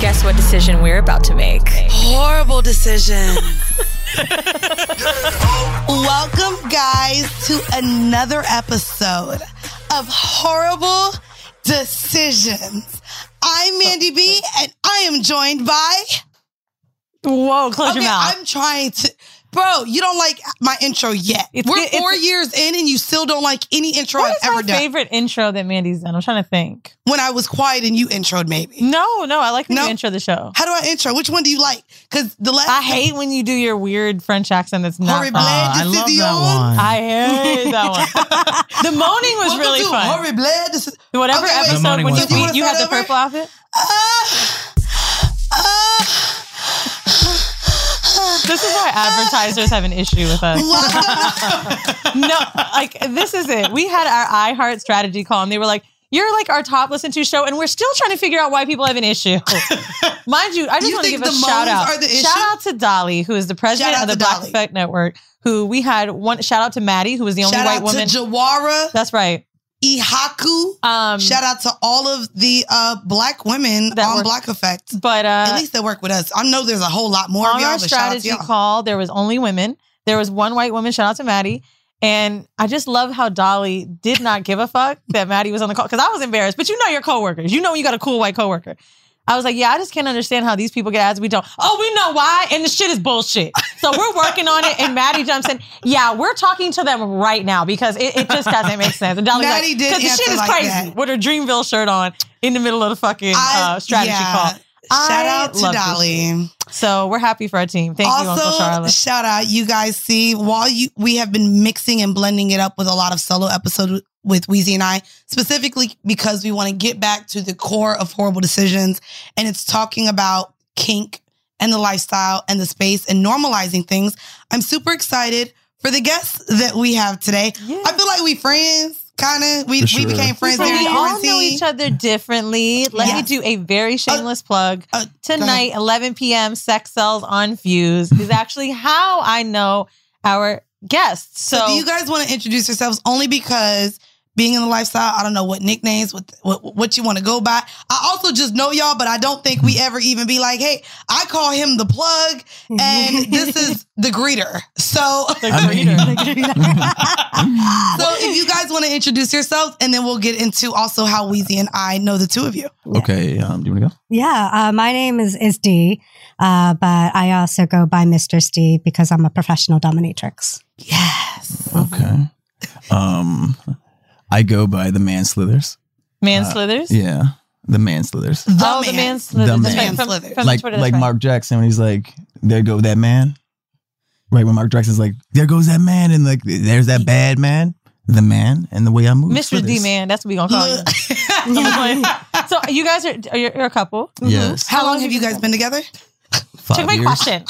Guess what decision we're about to make? Horrible decision. Welcome, guys, to another episode of Horrible Decisions. I'm Mandy B, and I am joined by. Whoa, close okay, your mouth. I'm trying to. Bro, you don't like my intro yet. It's- We're it's- four years in, and you still don't like any intro what I've is my ever done. favorite intro that Mandy's done? I'm trying to think. When I was quiet and you introed, maybe. No, no, I like when No. you intro the show. How do I intro? Which one do you like? Because the last. I hate when you do your weird French accent that's not Horrible fun. Ah, I love that one. I hate that one. the moaning was Welcome really to fun. Horrible. This is- Whatever Okay, episode when you, you, you had the You wanna purple outfit. Uh, uh, uh, This is why advertisers have an issue with us. no, like this is it. We had our iHeart strategy call, and they were like, "You're like our top listened to show, and we're still trying to figure out why people have an issue." Mind you, I just You want to give a shout out. are the issue? Shout out to Dolly, who is the president of the Black Dolly. Effect Network. Who we had one. Shout out to Maddie, who was the only Shout white out woman. to Jawara, That's right. Ihaku. Um, Shout out to all of the uh, black women on work- Black Effect. but uh, At least they work with us. I know there's a whole lot more of on y'all, our but shout out to strategy call, there was only women. There was one white woman. Shout out to Maddie. And I just love how Dolly did not give a fuck that Maddie was on the call because I was embarrassed. But you know your coworkers. You know you got a cool white coworker. I was like, yeah, I just can't understand how these people get ads. We don't. Oh, we know why. And the shit is bullshit. So we're working on it. And Maddie jumps in. Yeah, we're talking to them right now because it, it just doesn't make sense. And Dolly's Maddie like, did because the shit is like crazy that. with her Dreamville shirt on in the middle of the fucking I- uh, strategy yeah. call. Shout out to Dolly. So we're happy for our team. Thank you, Uncle also, Charlotte. shout out, you guys see, while you we have been mixing and blending it up with a lot of solo episodes with Weezy and I, specifically because we want to get back to the core of horrible decisions. And it's talking about kink and the lifestyle and the space and normalizing things. I'm super excited for the guests that we have today. I feel like we friends, kind of. We, For we became friends So we all know each other differently. Let Yes. me do a very shameless plug. Uh, Tonight, 11 p.m., Sex Cells on Fuse is actually how I know our guests. So, So, do you guys want to introduce yourselves only because being in the lifestyle, I don't know what nicknames, what what, what you want to go by. I also just know y'all, but I don't think we ever even be like, hey, I call him the plug, and this is the greeter. So, greeter. so if you guys want to introduce yourselves, and then we'll get into also how Weezy and I know the two of you. Okay, um, do you want to go? Yeah, uh, my name is is Dee, uh, but I also go by Mistress D because I'm a professional dominatrix. Yes. Okay. Um, I go by the man slithers. Man Uh, slithers? Yeah, the man slithers. The oh, the man slithers. The That's man. right. From, slithers. from like Twitter, like. Mark Jackson when he's like, "There go that man." Right when Mark Jackson's like, "There goes that man," and like, "There's that bad man." The man and the way I move. Mr. D man, that's what we gonna call you. So you guys are you're, you're a couple. Yes. How long have you guys been together? Five Check my years. question.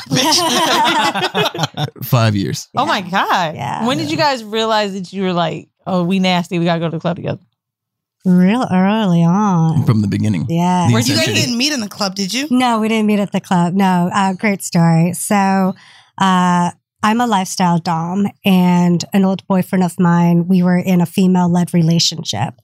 Five years. Oh my god. Yeah. When did you guys realize that you were like, oh, we nasty, we gotta go to the club together? Real early on. From the beginning. Yeah. The You guys didn't meet in the club, did you? No, we didn't meet at the club. No, uh, great story. So, uh, I'm a lifestyle dom, and an old boyfriend of mine. We were in a female-led relationship.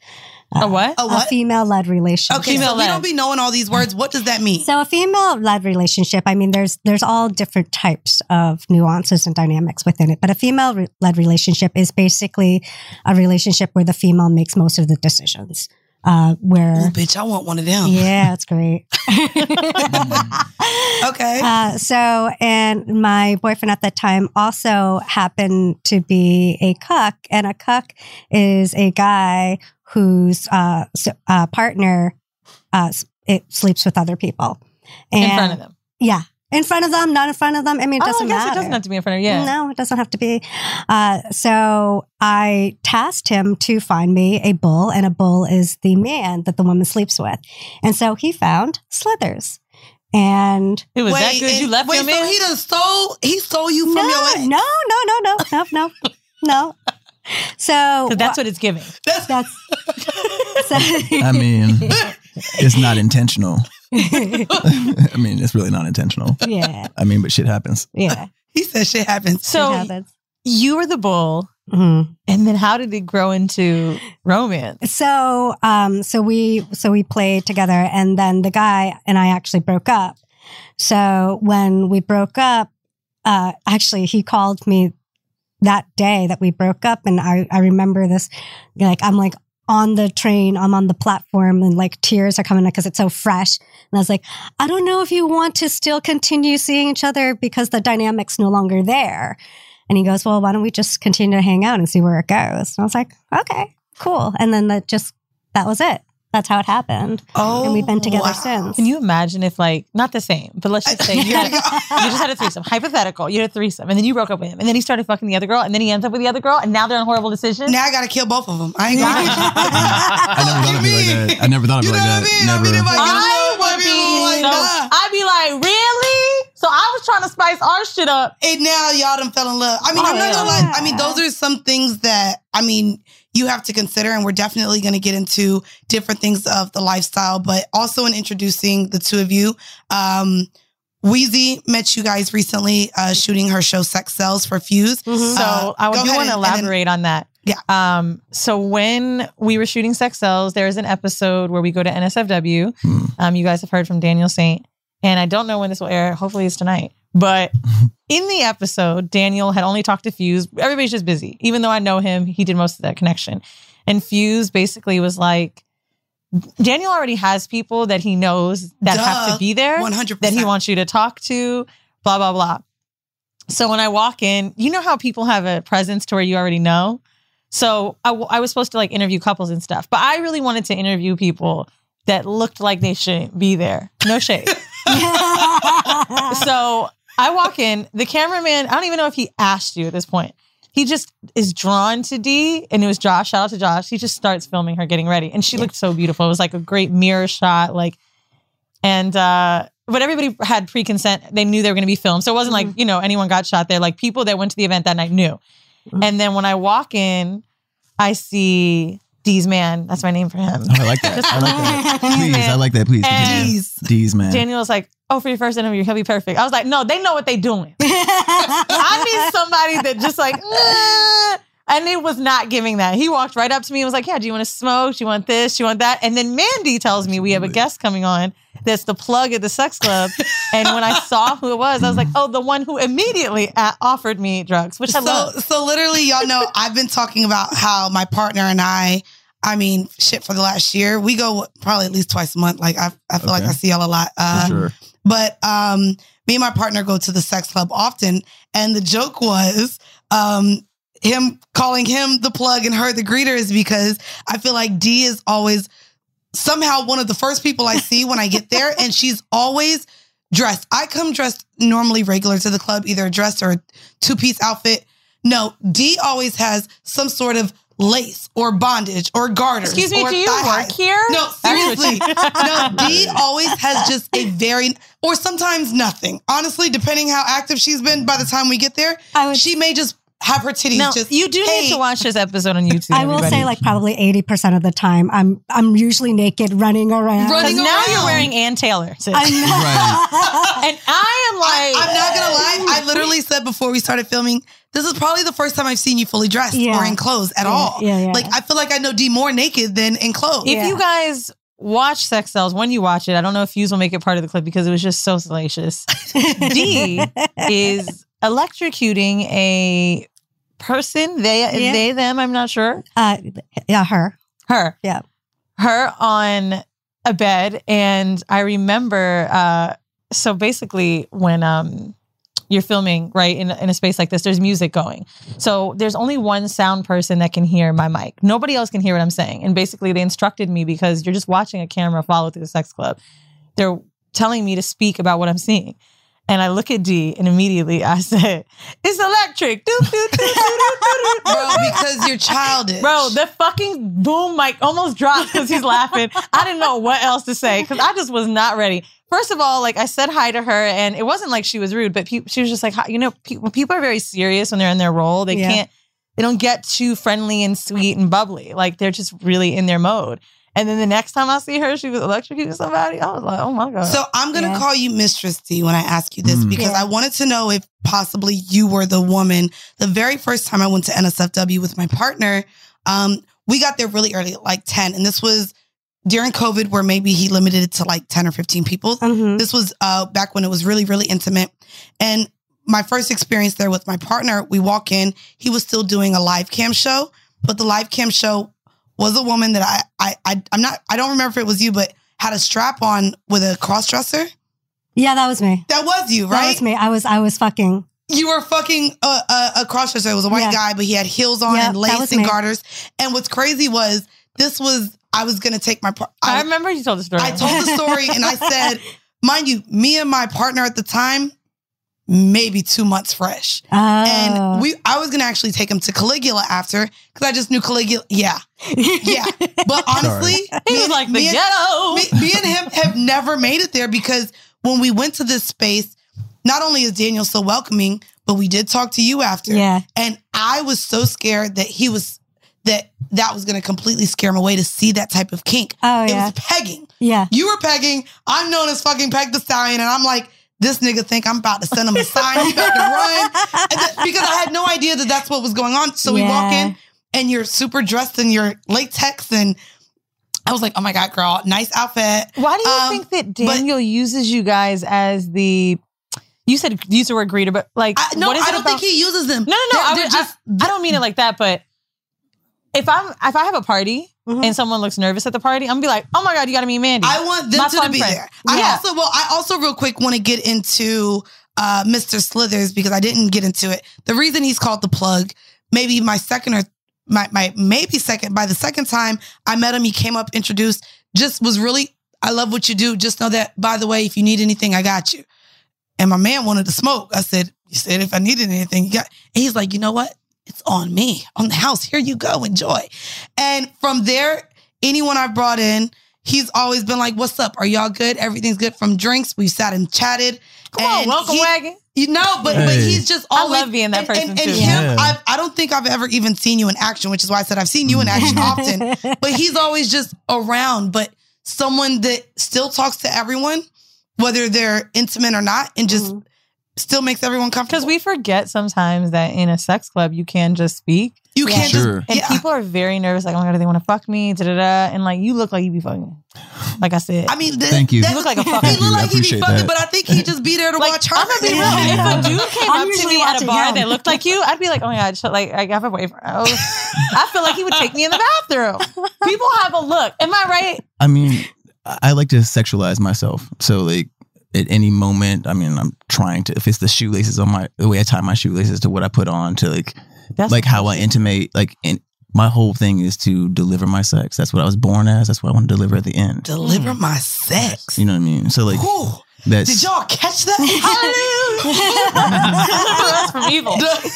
A what? A what? female-led relationship. Okay, so we don't be knowing all these words. What does that mean? So a female-led relationship, I mean, there's there's all different types of nuances and dynamics within it. But a female-led relationship is basically a relationship where the female makes most of the decisions. Uh, where, Ooh, bitch, I want one of them. yeah, that's great. Okay. Uh, so, and my boyfriend at that time also happened to be a cuck, and a cuck is a guy whose uh, s- uh, partner uh, s- it sleeps with other people In front of them. Yeah, in front of them, not in front of them. I mean, it Oh, I doesn't guess it matter. doesn't have to be in front of yeah. No, it doesn't have to be. Uh, so I tasked him to find me a bull, and a bull is the man that the woman sleeps with. And so he found Slithers. And it was that good. You left wait, your so man? he done stole he stole you from no, your ex? no, no, no, no, no, no, no. So 'Cause that's what it's giving. That's that's. so, I mean, it's not intentional. I mean, it's really not intentional. Yeah. I mean, but shit happens. Yeah. He said shit happens. So you were the bull, Mm-hmm. and then how did it grow into romance? So, um, so we, so we played together, and then the guy and I actually broke up. So when we broke up, uh, actually, he called me that day that we broke up, and I, I remember this, like I'm like on the train, I'm on the platform, and like tears are coming because it's so fresh, and I was like, I don't know if you want to still continue seeing each other because the dynamic's no longer there. And he goes, Well, why don't we just continue to hang out and see where it goes? And I was like, Okay, cool. And then that just, that was it. That's how it happened. Oh, and we've been oh, together since. Can you imagine if, like, not the same, but let's just say you, had, you just had a threesome, hypothetical, you had a threesome, and then you broke up with him, and then he started fucking the other girl, and then he ends up with the other girl, and now they're in horrible decisions. Now I gotta kill both of them. I ain't gonna I never thought of it like that. I never thought of it like that. Never. I would be so, I'd be like, really? So I was trying to spice our shit up. And now y'all done fell in love. I mean, Oh, I'm not yeah. gonna lie. I mean, those are some things that I mean you have to consider, and we're definitely gonna get into different things of the lifestyle, but also in introducing the two of you. Um Weezy met you guys recently uh, shooting her show Sex Cells for Fuse. So Uh, I would go do want to and- and then- elaborate on that. Yeah. Um. So when we were shooting Sex Cells, there is an episode where we go to NSFW. Um. You guys have heard from Daniel Saint, and I don't know when this will air. Hopefully, it's tonight. But in the episode, Daniel had only talked to Fuse. Everybody's just busy. Even though I know him, he did most of that connection. And Fuse basically was like, Daniel already has people that he knows that have to be there, 100%. that he wants you to talk to, blah, blah, blah. So when I walk in, you know how people have a presence to where you already know? So I, w- I was supposed to like interview couples and stuff, but I really wanted to interview people that looked like they shouldn't be there. No shade. so I walk in, the cameraman, I don't even know if he asked you at this point. He just is drawn to D, and it was Josh. Shout out to Josh. He just starts filming her getting ready, and she looked so beautiful. It was like a great mirror shot, like, and uh, but everybody had pre consent. They knew they were going to be filmed, so it wasn't like you know anyone got shot there. Like people that went to the event that night knew. And then when I walk in, I see D's man. That's my name for him. Oh, I like that. I like that. Please, I like that. Please. And continue. D's, man. Daniel was like, "Oh, for your first interview, he'll be perfect." I was like, "No, they know what they doing. I need somebody that just like." "Nah." And it was not giving that. He walked right up to me and was like, "Yeah, do you want to smoke? Do you want this? Do you want that?" And then Mandy tells me we have a guest coming on that's the plug at the sex club. and when I saw who it was, I was like, "Oh, the one who immediately a- offered me drugs," which I so, love. so literally, y'all know I've been talking about how my partner and I, I mean, shit, for the last year, we go probably at least twice a month. Like I, I feel like I see y'all a lot. Uh, sure. But um, me and my partner go to the sex club often, and the joke was um, him calling him the plug and her the greeter is because I feel like D is always somehow one of the first people I see when I get there, and she's always dressed. I come dressed normally regular to the club, either a dress or a two piece outfit. No, D always has some sort of lace or bondage or garters. Excuse me, do you work highs. here? No, seriously. no, D always has just a very, or sometimes nothing. Honestly, depending how active she's been by the time we get there, she may just have her titties No, just. you do hey, need to watch this episode on YouTube. I will everybody. say, like probably eighty percent of the time, I'm I'm usually naked, running around. Because now you're wearing Ann Taylor. sis. I know. and I am like, I'm not gonna lie. I literally said before we started filming, this is probably the first time I've seen you fully dressed Yeah. or in clothes at Yeah, all. yeah, yeah. Like I feel like I know D more naked than in clothes. if you guys watch Sex Cells, when you watch it, I don't know if Fuse will make it part of the clip because it was just so salacious. D is electrocuting a person. They, Yeah. they, them. I'm not sure. Uh, yeah, her. Her. Yeah. her on a bed and i remember uh so basically when um you're filming right in, in a space like this there's music going so there's only one sound person that can hear my mic nobody else can hear what i'm saying and basically they instructed me because you're just watching a camera follow through the sex club they're telling me to speak about what i'm seeing and I look at D and immediately I said, It's electric. Doo, doo, doo. Bro, because you're childish. Bro, the fucking boom mic almost dropped because he's laughing. I didn't know what else to say because I just was not ready. First of all, like I said hi to her, and it wasn't like she was rude, but pe- she was just like, you know, pe- when people are very serious when they're in their role, they Yeah. can't, they don't get too friendly and sweet and bubbly. Like they're just really in their mode. And then the next time I see her, she was electrocuting somebody. I was like, oh my god. So I'm gonna Yeah. call you Mistress D when I ask you this Mm. because Yeah. I wanted to know if possibly you were the woman. The very first time I went to NSFW with my partner, um, we got there really early, like 10, and this was during COVID, where maybe he limited it to like 10 or 15 people. Mhm. This was uh, back when it was really, really intimate. And my first experience there with my partner, we walk in, he was still doing a live cam show, but the live cam show was a woman that I, I, I I'm not, I don't remember if it was you, but had a strap on with a cross dresser. Yeah, that was me. That was you, right? That was me. I was I was fucking. You were fucking a, a, a cross dresser. It was a white Yeah. guy, but he had heels on Yeah, and that lace and me. garters. And what's crazy was this was I was gonna take my part. I I, remember you told the story. I told the story and I said, mind you, me and my partner at the time, maybe two months fresh. Oh. And we, I was gonna actually take him to Caligula after because I just knew Caligula. Yeah, yeah. But honestly, he was and- like the me and- ghetto. me, me and him have never made it there because when we went to this space, not only is Daniel so welcoming, but we did talk to you after. Yeah. And I was so scared that he was that that was going to completely scare him away to see that type of kink. Oh, it yeah. was pegging. Yeah. You were pegging. I'm known as fucking Peg the Stallion, and I'm like. This nigga think I'm about to send him a sign. He about to run because I had no idea that that's what was going on. So we walk in, and you're super dressed in your latex, and I was like, "Oh my god, girl, nice outfit." Why do you Um, think that but- Daniel uses you guys as the? You said use the word greeter, but like, I, no, what is I don't about- think he uses them. No, no, no. They're- I, would- just. I, I don't mean it like that, but if I'm if I have a party Mm-hmm. and someone looks nervous at the party, I'm gonna be like, oh my god, you got to meet Mandy. I want them to fun be friend. there. I Yeah. also, well, I also real quick want to get into uh, Mr. Slithers because I didn't get into it. The reason he's called the plug, maybe my second or my my maybe second. By the second time I met him, he came up, introduced, just was really. I love what you do. Just know that. By the way, if you need anything, I got you. And my man wanted to smoke. I said, "You said if I needed anything, you got." And he's like, "You know what? It's on me, on the house. Here you go, enjoy." And from there, anyone I've brought in, he's always been like, "What's up? Are y'all good? Everything's good." From drinks, we sat and chatted. Come on, welcome he- wagon. You know, but but he's just I always. love being that person and, and too. him, Yeah. I've, I don't think I've ever even seen you in action, which is why I said I've seen you in action mm. often. But he's always just around, but someone that still talks to everyone, whether they're intimate or not, and just mm-hmm. Still makes everyone comfortable. Because we forget sometimes that in a sex club you can just speak. you can't Sure. just And yeah. people are very nervous, like, oh my god, do they want to fuck me? Da da da. And like, you look like you be fucking. Like I said, I mean, th- Thank you. that- You look like a fucker. He Thank you. look I like he be fucking, that. but I think he just be there to like watch her. I'm gonna be real. If a dude came I'm up to me at a bar him. that looked like you, I'd be like, oh my god, sh- like I have a boyfriend. Oh, I feel like he would take me in the bathroom. People have a look. Am I right? I mean, I I like to sexualize myself. So like at any moment, I mean, I'm trying to if it's the shoelaces on my the way I tie my shoelaces to what I put on to like That's like how I intimate like in my whole thing is to deliver my sex. That's what I was born as. That's what I want to deliver at the end. Deliver mm. my sex. You know what I mean? So like Whew. That's Did y'all catch that? That's from evil.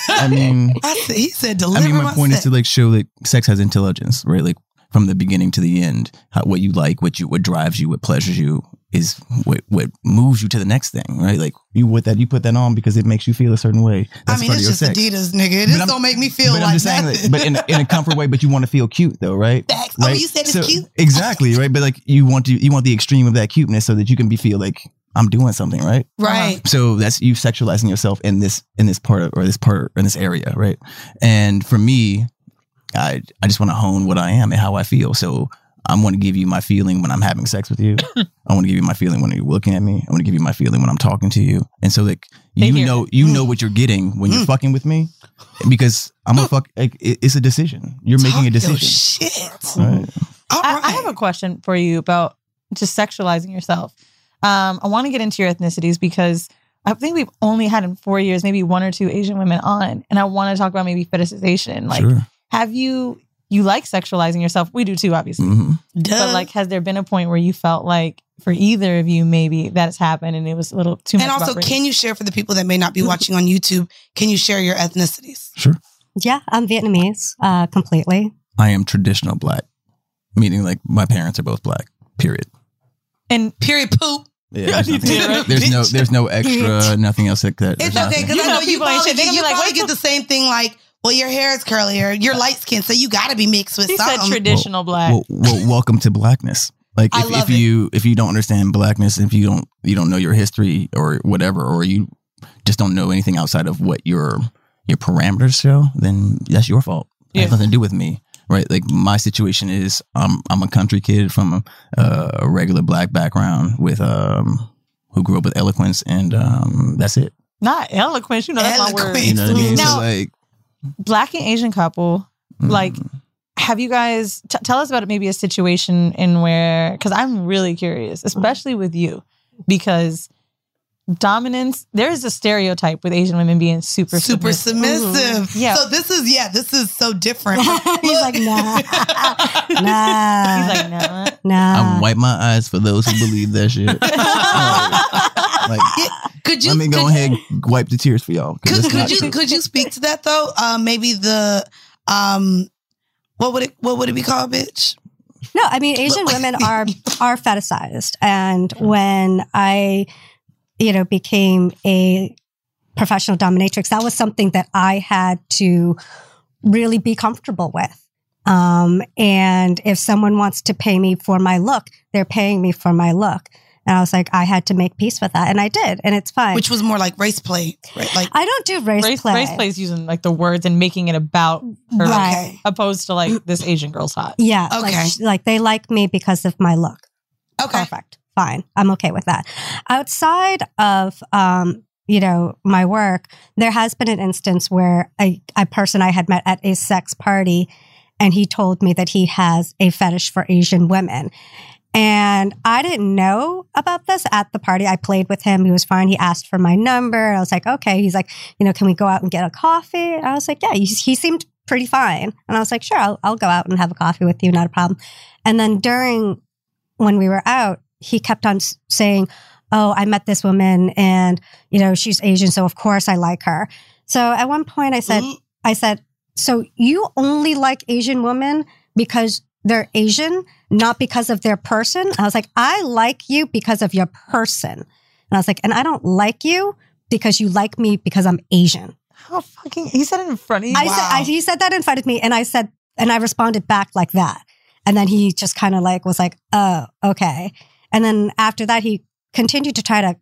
I mean I said, he said, deliver. I mean, my my point is to like show that sex has intelligence, right? Like from the beginning to the end, how, what you like, what you, what drives you, what pleasures you is what what moves you to the next thing, right? Like you with that, you put that on because it makes you feel a certain way. I mean, it's just sex. Adidas, nigga. It This I'm- don't make me feel but like I'm just saying, nothing. like, but in a, in a comfort way. But you want to feel cute, though, right? Facts. Oh, Right? you said it's So- cute? Exactly, right? But like you want to, you want the extreme of that cuteness so that you can be feel like I'm doing something, right? Right. So that's you sexualizing yourself in this in this part of, or this part in this area, right? And for me, I I just want to hone what I am and how I feel. So I want to give you my feeling when I'm having sex with you. I want to give you my feeling when you're looking at me. I want to give you my feeling when I'm talking to you. And so like you hear know you know mm. what you're getting when you're mm. fucking with me because I'm a mm. fuck. Like, it- it's a decision. You're making a Talk your decision. shit. Right. All I, right. I have a question for you about just sexualizing yourself. Um, I want to get into your ethnicities because I think we've only had in four years maybe one or two Asian women on, and I want to talk about maybe fetishization. Like, sure. have you you like sexualizing yourself? We do too, obviously. hmm Duh. But like, has there been a point where you felt like for either of you maybe that's happened and it was a little too much? and also, can you share for the people that may not be watching on YouTube? Can you share your ethnicities? Sure. Yeah, I'm Vietnamese uh, completely. I am traditional black, meaning like my parents are both black. Period. and Period. Poop. Yeah, there's, nothing- there's no there's no extra, nothing else like that. It's okay because You I know know you people probably, shit. They get, you like, probably get the same thing like, well, your hair is curlier, you're light skinned, so you got to be mixed with she said something. traditional black. Well, well, welcome to blackness. Like I if, love if it. you if you don't understand blackness, if you don't you don't know your history or whatever, or you just don't know anything outside of what your your parameters show, then that's your fault. It Yeah. has nothing to do with me, right? Like my situation is, I'm I'm a country kid from a, a regular black background with um who grew up with eloquence, and um that's it. Not eloquence, you know that's my word. Eloquence. You know what I mean? Now- so like, Black and Asian couple, like mm, have you guys t- tell us about it? maybe a situation in where because i'm really curious especially with you because dominance there is a stereotype with asian women being super Super submissive. submissive. Mhm. Yeah. So this is yeah, this is so different. He's like, nah, nah, he's like nah nah. I'm wipe my eyes for those who believe that shit. like, could you let me go could, ahead and wipe the tears for y'all. 'cause could, could you true. could you speak to that though? Um, maybe the um, what would it what would it be called, bitch? No, I mean Asian women are are fetishized, and when I, you know, became a professional dominatrix, that was something that I had to really be comfortable with. Um, and if someone wants to pay me for my look, they're paying me for my look. And I was like, I had to make peace with that, and I did, and it's fine. Which was more like race play, right? Like I don't do race, race, play. race plays using like the words and making it about her Right. okay, opposed to like this asian girl's hot Yeah, Okay. like, sh- like they like me because of my look. okay, perfect fine i'm okay with that outside of um you know my work there has been an instance where a, a person i had met at a sex party and he told me that he has a fetish for asian women and i didn't know about this at the party. I played with him. He was fine. He asked for my number. I was like okay. He's like you know can we go out and get a coffee? And i was like yeah. He, he seemed pretty fine. And i was like sure I'll, I'll go out and have a coffee with you. Not a problem. And then during when we were out, he kept on saying, Oh, I met this woman and, you know, she's Asian. So of course I like her. So at one point I said, Mhm. I said, so you only like Asian women because they're Asian, not because of their person. I was like, I like you because of your person. And I was like, and I don't like you because you like me because I'm Asian. how fucking he said it in front of you I said, I, he said that in front of me, and I said, and I responded back like that. And then he just kind of like was like, oh, okay. And then after that, he continued to try to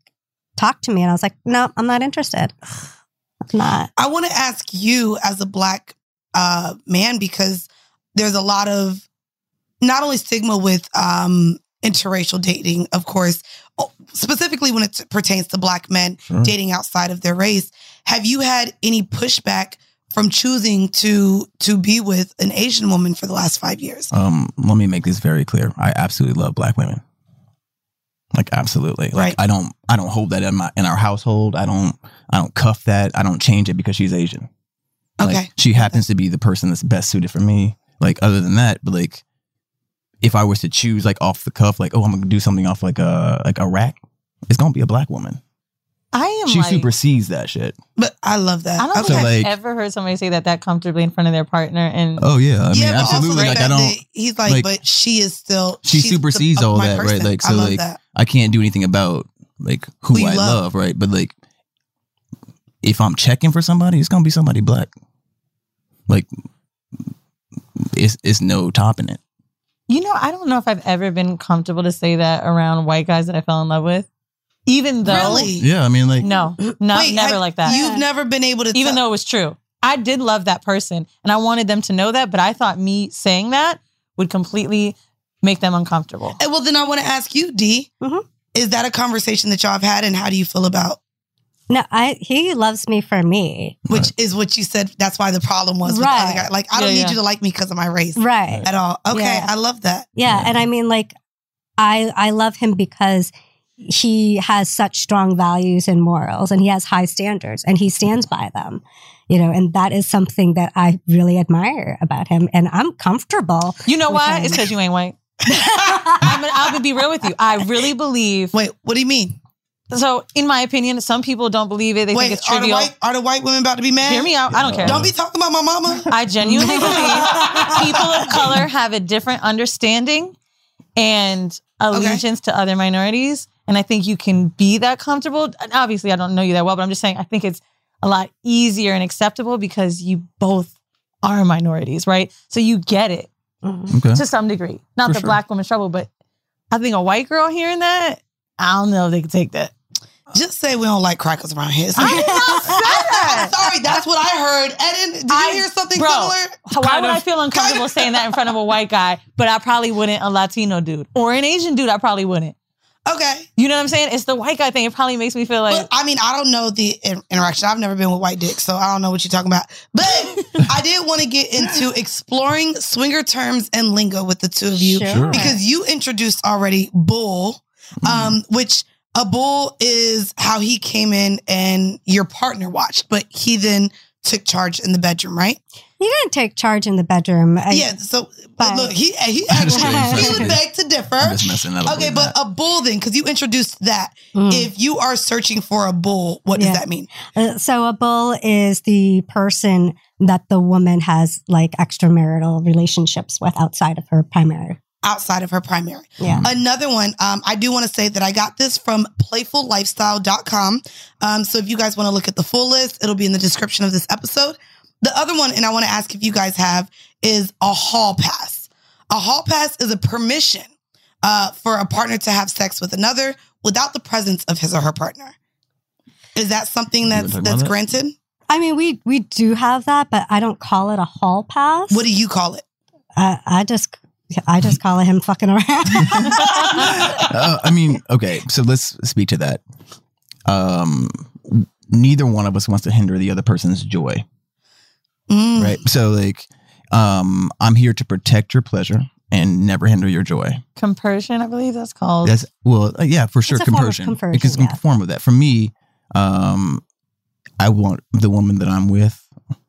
talk to me, and I was like, no, I'm not interested. I'm not. I want to ask you as a black uh, man because there's a lot of not only stigma with um, interracial dating, of course, specifically when it pertains to black men Sure. dating outside of their race. Have you had any pushback from choosing to to be with an Asian woman for the last five years? Um, let me make this very clear. I absolutely love black women. Like absolutely. Like Right. I don't I don't hold that in my in our household. I don't I don't cuff that. I don't change it because she's Asian. Like, Okay. she happens to be the person that's best suited for me. Like other than that, but like if I was to choose like off the cuff, like, oh, I'm gonna do something off like a like a Iraq it's gonna be a black woman. I am She like, supersedes that shit. But I love that. I don't Okay. think So, I've like- ever heard somebody say that that comfortably in front of their partner. And Oh yeah, I mean yeah, absolutely. the Like I don't. that he's like, like, but she is still she she's the- supersedes uh, all my that, right? person. Like I so, love like that. I can't do anything about like who, Who I love. love. right? But like, if I'm checking for somebody, it's gonna be somebody black. Like, it's it's no topping it. You know, I don't know if I've ever been comfortable to say that around white guys that I fell in love with. Even though, Really? Yeah, I mean, like, no, not Wait, never have- like that. You've never been able to, even tell- though it was true. I did love that person and I wanted them to know that, but I thought me saying that would completely make them uncomfortable. Eh, well, then I want to ask you, D. Mhm. Is that a conversation that y'all have had, and how do you feel about? No, I he loves me for me. Which is what you said. That's why the problem was with the Right. other guy. Like, I don't Yeah, need yeah. you to like me because of my race Right. at all. Okay, Yeah. I love that. Yeah, Yeah. and I mean like I I love him because he has such strong values and morals and he has high standards and he stands by them. You know, and that is something that I really admire about him and I'm comfortable. You know why? him. It's because you ain't white. I'm gonna, I'm gonna be real with you. I really believe. Wait, what do you mean? So, in my opinion, some people don't believe it. They Wait, think it's are the trivial. white are the white women about to be mad? Hear me out. I don't care. Don't be talking about my mama. I genuinely believe people of color have a different understanding and allegiance to other minorities. And I think you can be that comfortable. And obviously, I don't know you that well, but I'm just saying I think it's a lot easier and acceptable because you both are minorities, right? So you get it mm-hmm. okay. to some degree. Not For the sure. black woman's trouble, but I think a white girl hearing that, I don't know if they could take that. Just say we don't like crackers around here. I did not say that. Sorry, that's what I heard. Eden, did you I- hear something bro, similar? Why would I feel uncomfortable saying that in front of a white guy, but I probably wouldn't a Latino dude or an Asian dude? I probably wouldn't. Okay. You know what I'm saying? It's the white guy thing. It probably makes me feel like But I mean, I don't know the in- interaction. I've never been with white dicks, so I don't know what you're talking about. But I did want to get into exploring swinger terms and lingo with the two of you Sure. because you introduced already bull, um, which a bull is how he came in and your partner watched, but he then took charge in the bedroom, right? He didn't take charge in the bedroom. I- yeah. So but but- look, he he actually he would beg to differ. I'm just messing. I Okay, but that. a bull then, because you introduced that. Mm. If you are searching for a bull, what does that mean? Uh, so a bull is the person that the woman has like extramarital relationships with outside of her primary. Outside of her primary. Yeah. Another one, um, I do want to say that I got this from playfullifestyle.com. Um, so if you guys want to look at the full list, it'll be in the description of this episode. The other one, and I want to ask if you guys have, is a hall pass. A hall pass is a permission uh, for a partner to have sex with another without the presence of his or her partner. Is that something that's that's that? granted? I mean, we we do have that, but I don't call it a hall pass. What do you call it? I, I just I just call him fucking around. uh, I mean, okay, so let's speak to that. Um, neither one of us wants to hinder the other person's joy, Mm. right? So, like, um, I'm here to protect your pleasure and never hinder your joy. compersion, I believe that's called. That's well, uh, yeah, for sure, It's a form of compersion. compersion, because yeah. can perform with that. For me, um, I want the woman that I'm with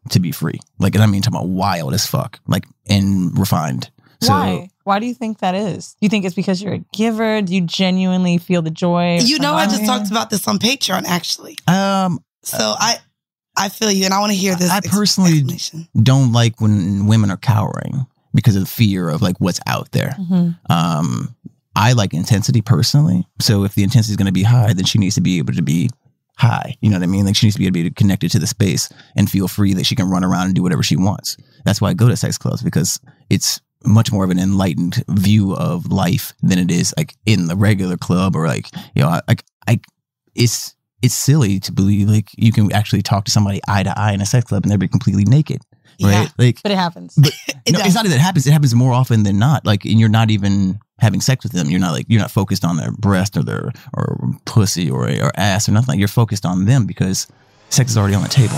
to be free. Like, and I mean, talking about wild as fuck, like, and refined. So, Why? Why do you think that is? Do you think it's because you're a giver? Do you genuinely feel the joy? You know, I just Yeah. talked about this on Patreon actually. um, So I I feel you, and I want to hear this. I ex- personally don't like when women are cowering because of the fear of like what's out there. Mhm. Um, I like intensity personally. So if the intensity is going to be high, then she needs to be able to be high. You know what I mean? Like she needs to be able to be connected to the space and feel free that she can run around and do whatever she wants. That's why I go to sex clubs because it's much more of an enlightened view of life than it is like in the regular club or like you know like I it's it's silly to believe like you can actually talk to somebody eye to eye in a sex club and they'll be completely naked right Yeah. like But it happens. but It no, does. it's not that it happens. It happens more often than not. Like, and you're not even having sex with them. You're not like you're not focused on their breast or their or pussy or or ass or nothing. Like, you're focused on them because sex is already on the table.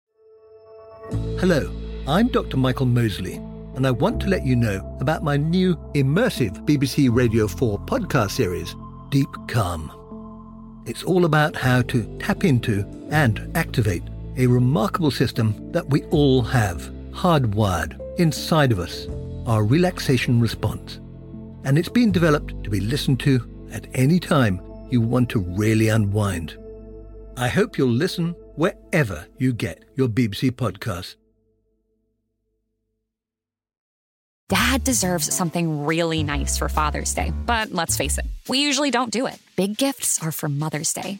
Hello, I'm Dr. Michael Mosley, and I want to let you know about my new immersive BBC Radio 4 podcast series, Deep Calm. It's all about how to tap into and activate a remarkable system that we all have hardwired inside of us, our relaxation response. And it's been developed to be listened to at any time you want to really unwind. I hope you'll listen wherever you get your BBC podcasts. Dad deserves something really nice for Father's Day, but let's face it, we usually don't do it. Big gifts are for Mother's Day.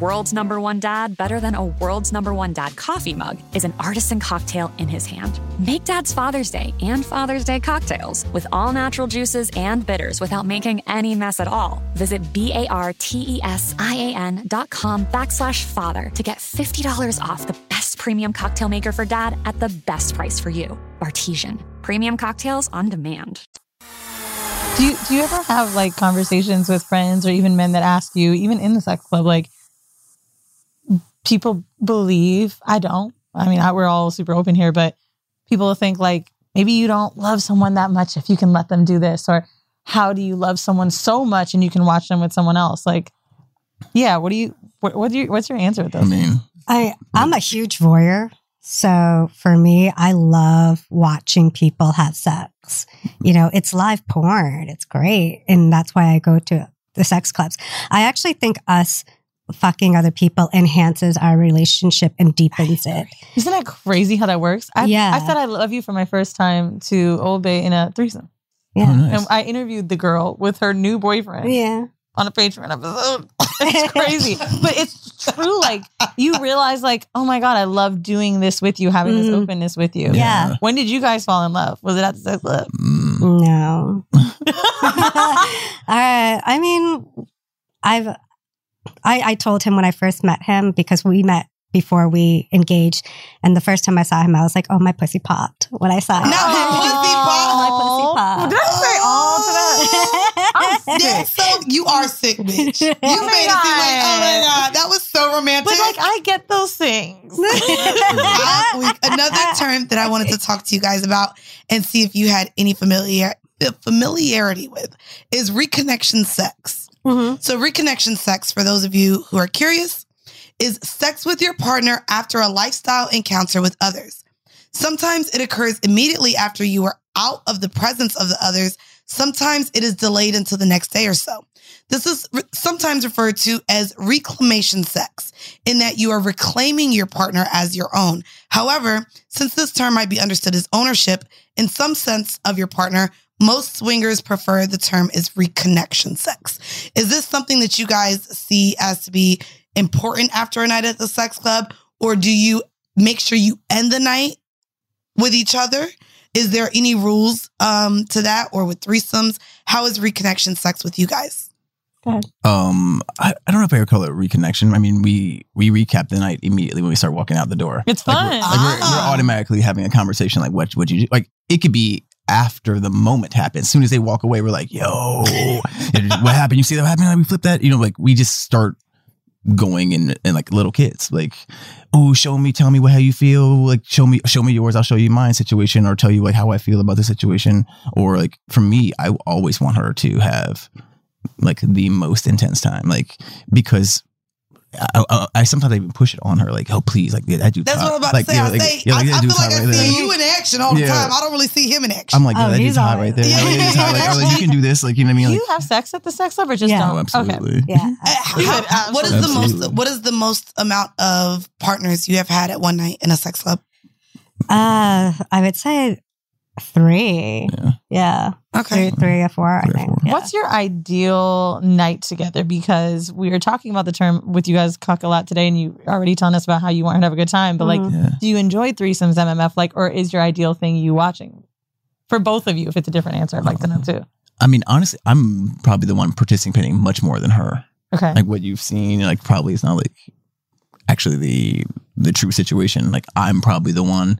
world's number one dad better than a world's number one dad coffee mug is an artisan cocktail in his hand. Make Dad's Father's Day and Father's Day cocktails with all natural juices and bitters without making any mess at all. Visit B A R T E S I A N dot com backslash father to get $50 off the best premium cocktail maker for dad at the best price for you. Bartesian Premium cocktails on demand. Do you do you ever have like conversations with friends or even men that ask you, even in the sex club, like people believe I don't. I mean, I, we're all super open here, but people think like maybe you don't love someone that much if you can let them do this, or how do you love someone so much and you can watch them with someone else? Like, yeah, what do you what, what do you what's your answer with this? I mean, I I'm a huge voyeur. So for me, I love watching people have sex. You know, it's live porn. It's great. And that's why I go to the sex clubs. I actually think us fucking other people enhances our relationship and deepens it. Isn't that crazy how that works? I, Yeah. I said I love you for my first time to Old Bay in a threesome. Yeah. Oh, nice. And I interviewed the girl with her new boyfriend. Yeah. On a Patreon episode. it's crazy. but it's true. Like you realize like, oh my God, I love doing this with you, having this Mhm. openness with you. Yeah. When did you guys fall in love? Was it at the sex club? No. I, I mean, I've, I, I told him when I first met him because we met before we engaged. And the first time I saw him, I was like, oh, my pussy popped when I saw him. No, pussy oh, pop. Oh, my pussy popped. Did I say all to that? I'm Yeah, sick. so you are sick, bitch. You Oh my made it seem like, oh my God. god, that was so romantic. But like I get those things. I- we- another term that I wanted to talk to you guys about and see if you had any familiar familiarity with is reconnection sex. Mhm. So reconnection sex, for those of you who are curious, is sex with your partner after a lifestyle encounter with others. Sometimes it occurs immediately after you are out of the presence of the others. Sometimes it is delayed until the next day or so. This is re- sometimes referred to as reclamation sex, in that you are reclaiming your partner as your own. However, since this term might be understood as ownership in some sense of your partner, most swingers prefer the term is reconnection sex. Is this something that you guys see as to be important after a night at the sex club? Or do you make sure you end the night with each other? Is there any rules um, to that or with threesomes? How is reconnection sex with you guys? Um, I, I don't know if I would call it reconnection. I mean, we we recap the night immediately when we start walking out the door. It's Like, fun. we're, like we're, Ah. we're automatically having a conversation. Like, what would you do? Like, it could be after the moment happens. As soon as they walk away, we're like, "Yo, what happened? You see that happened? Like, we flip that." You know, like we just start going and and like little kids, like, "Oh, show me, tell me what how you feel. Like, show me, show me yours. I'll show you mine situation, or tell you like how I feel about the situation." Or like for me, I always want her to have like the most intense time, like because I, I, I sometimes even push it on her, like, oh please, like I do. That's top. what I'm about like, to say. yeah, I like, say, yeah, like, I, I feel like top I right see there. you in action all the time. I don't really see him in action. I'm like, Oh, yeah, that he's dude's hot alright. right there. Yeah. Like, yeah, hot. Like, oh, like, you can do this, like you know what I mean? Do Like, you have sex at the sex club or just Yeah. don't? oh, absolutely. Yeah. How- what is the most? What is the most amount of partners you have had at one night in a sex club? Uh, I would say three. Yeah. Okay. Three, three or four, I think. Yeah. What's your ideal night together? Because we were talking about the term with you guys cuck a lot today, and you already telling us about how you want her to have a good time. But like, Mhm. do you enjoy threesomes, MMF, like, or is your ideal thing you watching? For both of you, if it's a different answer, I'd like to know too. I mean, honestly, I'm probably the one participating much more than her. Okay. Like what you've seen, like probably it's not like actually the the true situation. Like I'm probably the one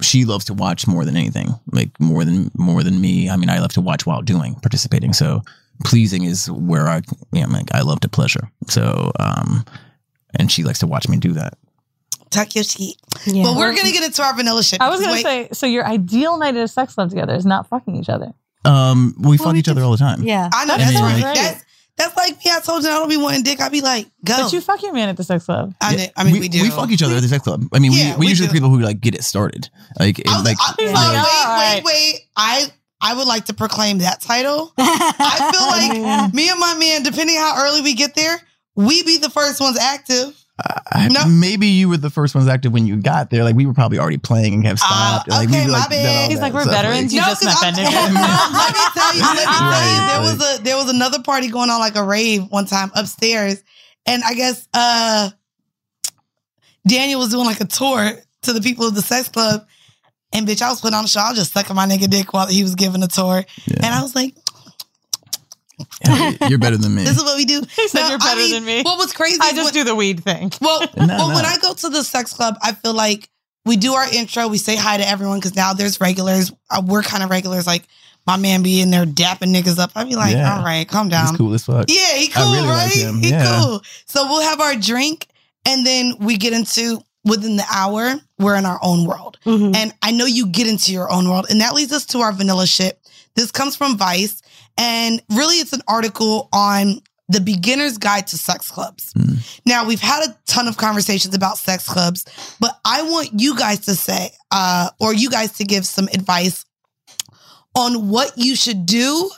she loves to watch more than anything. Like more than more than me. I mean, I love to watch while doing participating. So pleasing is where I yeah, like I love to pleasure. So um and she likes to watch me do that. Tuck your sheet. Yeah. But we're gonna get into our vanilla shit. I was gonna Wait. say, so your ideal night at a sex club together is not fucking each other. Um we fuck each other all the time. Yeah. I know I that's mean, right. That's that's like me. I told you I don't be wanting dick. I'd be like, go. But you fuck your man at the sex club. I, kn- I mean, we, do. We fuck each other at the sex club. I mean, Yeah, we, we we usually do. people who like get it started. Like, it, I was, like I, He's uh, wait, wait, wait. I I would like to proclaim that title. I feel like me and my man, depending how early we get there, we be the first ones active. I- No. maybe you were the first ones active when you got there. Like we were probably already playing and have stopped. like, okay, we, my bad. He's like, we're stuff, veterans. You No, just 'cause met I'm- let me tell you, let me tell you, there right. was a there was another party going on like a rave one time upstairs, and I guess uh Daniel was doing like a tour to the people of the sex club, and bitch, I was putting on a show. I was just sucking my nigga dick while he was giving a tour, and I was like, Yeah, you're better than me. "This is what we do." He said No, you're I better mean, than me. What was crazy? I just when- do the weed thing. Well, No, well, when. I go to the sex club, I feel like we do our intro, we say hi to everyone because now there's regulars. Uh, we're kind of regulars, like my man be in there dapping niggas up. I'd be like, Yeah. all right, calm down. He's cool as fuck. Yeah, he I cool, really right? like him. He Yeah. cool. So we'll have our drink and then we get into within the hour, we're in our own world. Mhm. And I know you get into your own world. And that leads us to our vanilla shit. This comes from Vice. And really, it's an article on the beginner's guide to sex clubs. Now, we've had a ton of conversations about sex clubs, but I want you guys to say, uh, or you guys to give some advice on what you should do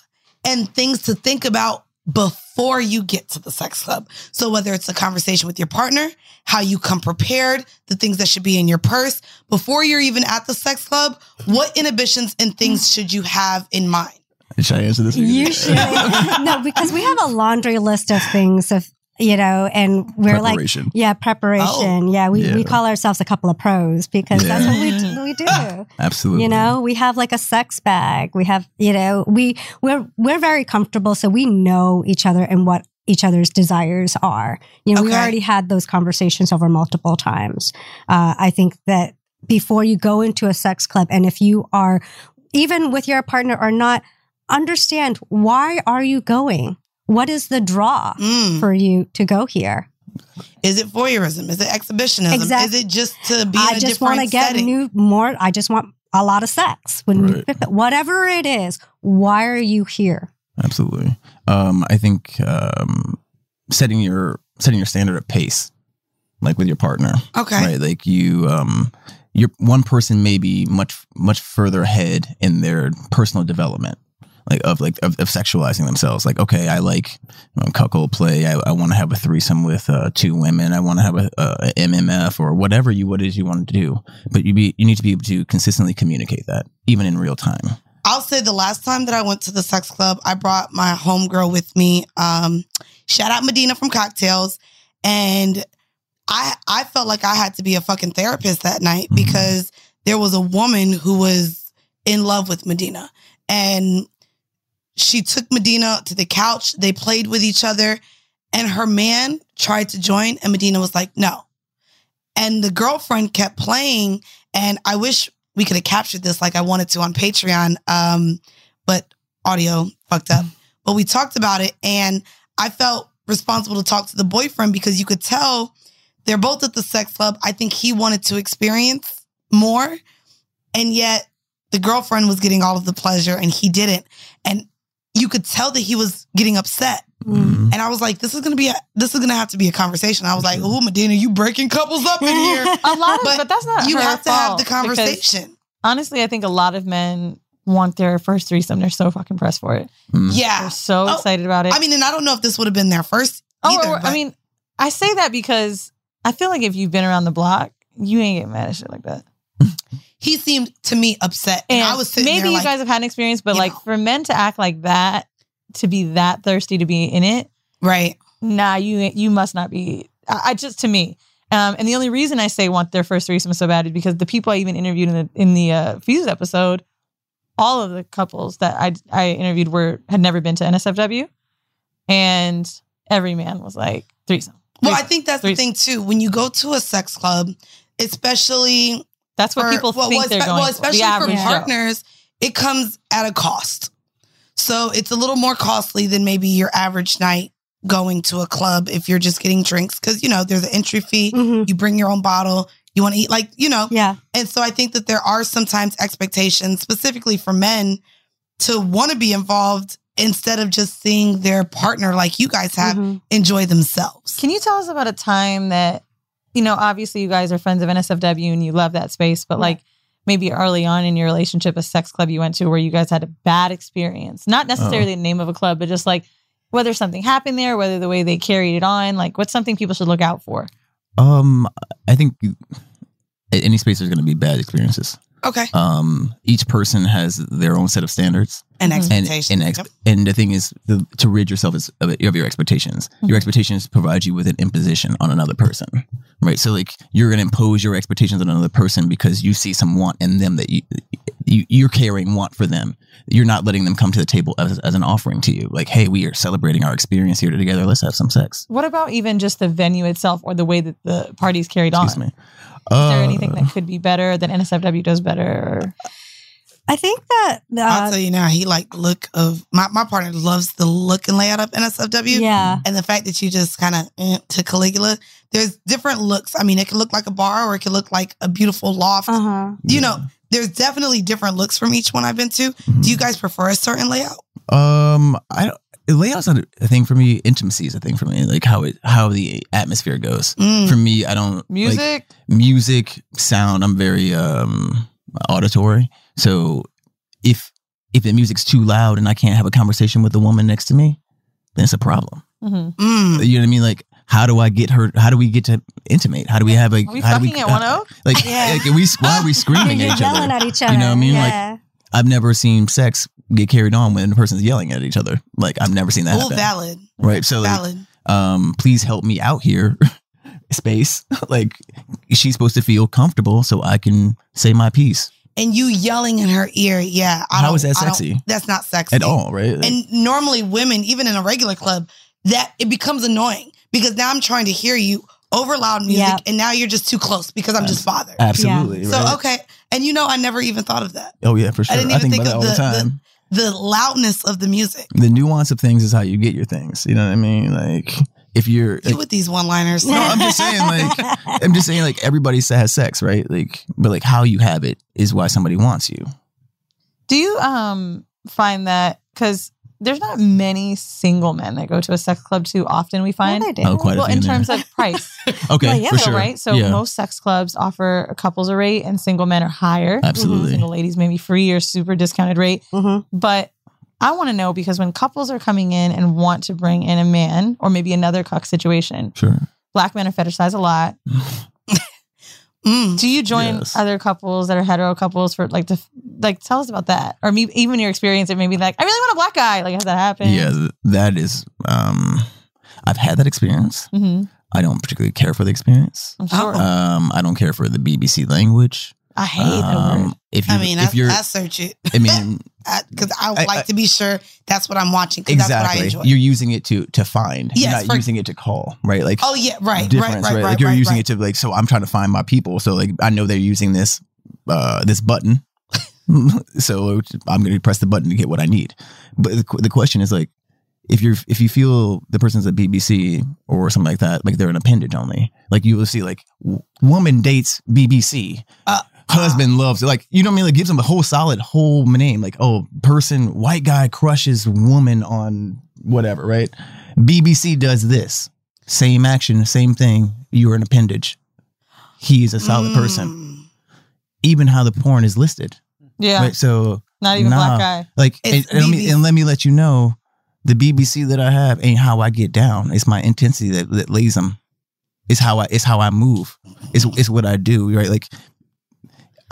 and things to think about before you get to the sex club. So whether it's a conversation with your partner, how you come prepared, the things that should be in your purse before you're even at the sex club, what inhibitions and things should you have in mind? Should I answer this? You should. no, because we have a laundry list of things of you know, and we're Preparation. like, yeah, preparation. Oh. yeah, we, we call ourselves a couple of pros because that's what we do, we do. Absolutely. You know, we have like a sex bag. We have, you know, we we're we're very comfortable, so we know each other and what each other's desires are. You know, we already had those conversations over multiple times. Uh, I think that before you go into a sex club, and if you are even with your partner or not, understand why are you going? What is the draw Mm. for you to go here? Is it voyeurism? Is it exhibitionism? Exact- Is it just to be I in just want to get new more. I just want a lot of sex. When you, whatever it is, why are you here? Absolutely. Um, I think um, setting your setting your standard of pace, like with your partner. Okay. Right. Like you, um, your one person may be much much further ahead in their personal development, like of like of, of sexualizing themselves. Like, okay, I like you know, cuckold play. I, I want to have a threesome with uh, two women. I want to have a, a MMF or whatever you what it is you want to do. But you be you need to be able to consistently communicate that, even in real time. I'll say the last time that I went to the sex club, I brought my homegirl with me. Um, shout out Medina from Cocktails. And I I felt like I had to be a fucking therapist that night because there was a woman who was in love with Medina. And she took Medina to the couch. They played with each other. And her man tried to join, and Medina was like, no. And the girlfriend kept playing. And I wish we could have captured this like I wanted to on Patreon, um, but audio fucked up. But we talked about it, and I felt responsible to talk to the boyfriend because you could tell they're both at the sex club. I think he wanted to experience more, and yet the girlfriend was getting all of the pleasure and he didn't. And you could tell that he was getting upset. Mm-hmm. And I was like, this is gonna be a this is gonna have to be a conversation. I was like, oh Medina, you breaking couples up in here. a lot of, but, that's not you her have to have fault, the because conversation. Honestly, I think a lot of men want their first threesome. They're so fucking pressed for it. Yeah. They're so Oh, excited about it. I mean, and I don't know if this would have been their first Oh, either. or- I mean, I say that because I feel like if you've been around the block, you ain't getting mad at shit like that. he seemed to me upset. And, And I was sitting maybe you like, guys have had an experience, but like for men to act like that, to be that thirsty to be in it, right? Nah, you you must not be. I, I just to me, um, and the only reason I say want their first threesome so bad is because the people I even interviewed in the in the uh, Fuse episode, all of the couples that I I interviewed were had never been to NSFW, and every man was like threesome. Well, I think that's the thing too. When you go to a sex club, especially that's what people think they're espe- going well, for, especially for Joe. partners, it comes at a cost. So it's a little more costly than maybe your average night going to a club if you're just getting drinks because you know there's an entry fee. You bring your own bottle. You want to eat like you know. Yeah. And so I think that there are sometimes expectations, specifically for men, to want to be involved instead of just seeing their partner like you guys have Mm-hmm. enjoy themselves. Can you tell us about a time that, you know, obviously you guys are friends of NSFW and you love that space, but like maybe early on in your relationship, a sex club you went to where you guys had a bad experience? Not necessarily the name of a club, but just like whether something happened there, whether the way they carried it on, like what's something people should look out for? Um, I think any space there's going to be bad experiences. Okay. Um, each person has their own set of standards And expectations. And, and, ex- and the thing is, the, to rid yourself is, of, of your expectations. Your expectations provide you with an imposition on another person, right? So, like, you're going to impose your expectations on another person because you see some want in them that you, you you're carrying want for them. You're not letting them come to the table as, as an offering to you. Like, hey, we are celebrating our experience here together. Let's have some sex. What about even just the venue itself or the way that the party's carried on? Excuse me. Is there Uh, anything that could be better that NSFW does better? I think that uh, I'll tell you now, he like the look of my, my partner loves the look and layout of NSFW. Yeah. And the fact that you just kind of eh, to Caligula, there's different looks. I mean, it could look like a bar or it could look like a beautiful loft. Uh-huh. You know, there's definitely different looks from each one I've been to. Do you guys prefer a certain layout? Um, I don't. Layout's not a thing for me. Intimacy is a thing for me. Like how it how the atmosphere goes. Mm. For me, I don't like, Music? music, sound. I'm very um auditory. So if if the music's too loud and I can't have a conversation with the woman next to me, then it's a problem. Mhm. Mm. You know what I mean? Like how do I get her? How do we get to intimate? How do we have a? Are we how do fucking at one oh? Like, like we why are we screaming at each other? at each You know what I mean? yeah. Like I've never seen sex get carried on when the person's yelling at each other. Like I've never seen that. Happen. valid. Right. So like, um, please help me out here. Space. like she's supposed to feel comfortable so I can say my piece. And you yelling in her ear, yeah. I How don't, that sexy? That's not sexy At all, right? And normally, women, even in a regular club, that it becomes annoying because now I'm trying to hear you over loud music, Yeah. and now you're just too close because I'm just bothered. Absolutely. So right? okay, and you know, I never even thought of that. Oh yeah, for sure. I I, didn't even think, think, about of that the, all the time. the the loudness of the music. The, nuance of things is how you get your things. You know what I mean? Like if you're You with these one-liners. No, I'm just saying, like, I'm just saying, like, everybody has sex, right? Like, but like, how you have it is why somebody wants you. Do you um find that because there's not many single men that go to a sex club too often? We find they. Oh, quite well in there. terms of price. Okay, Well, yeah, for sure. right? So Yeah. most sex clubs offer a couples a rate, and single men are higher. Absolutely. single ladies maybe free or super discounted rate. Mm-hmm. But I want to know because when couples are coming in and want to bring in a man or maybe another cuck situation, Sure. black men are fetishized a lot. Mm. Do you join Yes. other couples that are hetero couples for like to like tell us about that or maybe even your experience it maybe like I really want a black guy like has that happened? Yeah, that is. um I've had that experience. Mhm. I don't particularly care for the experience. I'm sure. Um, I don't care for the BBC language. I hate that word. Um, if you, I mean, if I, you're, I search it I mean, because I, I- like I- to be sure that's what I'm watching. Because that's what I exactly. enjoy. You're using it to to find. Yes, You're not for- using it to call, right? Like, oh yeah, right, right, right, right, Like you're right, using right. it to like, so I'm trying to find my people. So like, I know they're using this uh this button, so I'm going to press the button to get what I need. But the, the question is like, if you're if you feel the person's at BBC or something like that, like they're an appendage only. Like you will see like w- woman dates BBC. Uh, husband loves it. Like, you know what I mean? Like gives them a whole solid whole name. Like, oh, person, white guy crushes woman on whatever, right? BBC does this. Same action, same thing. You're an appendage. He is a solid hmm. person. Even how the porn is listed. Yeah. Right. So Not even black guy. Like and, and let me, and let me let you know, the BBC that I have ain't how I get down. It's my intensity that, that lays them. It's how I it's how I move. It's it's what I do. Right. Like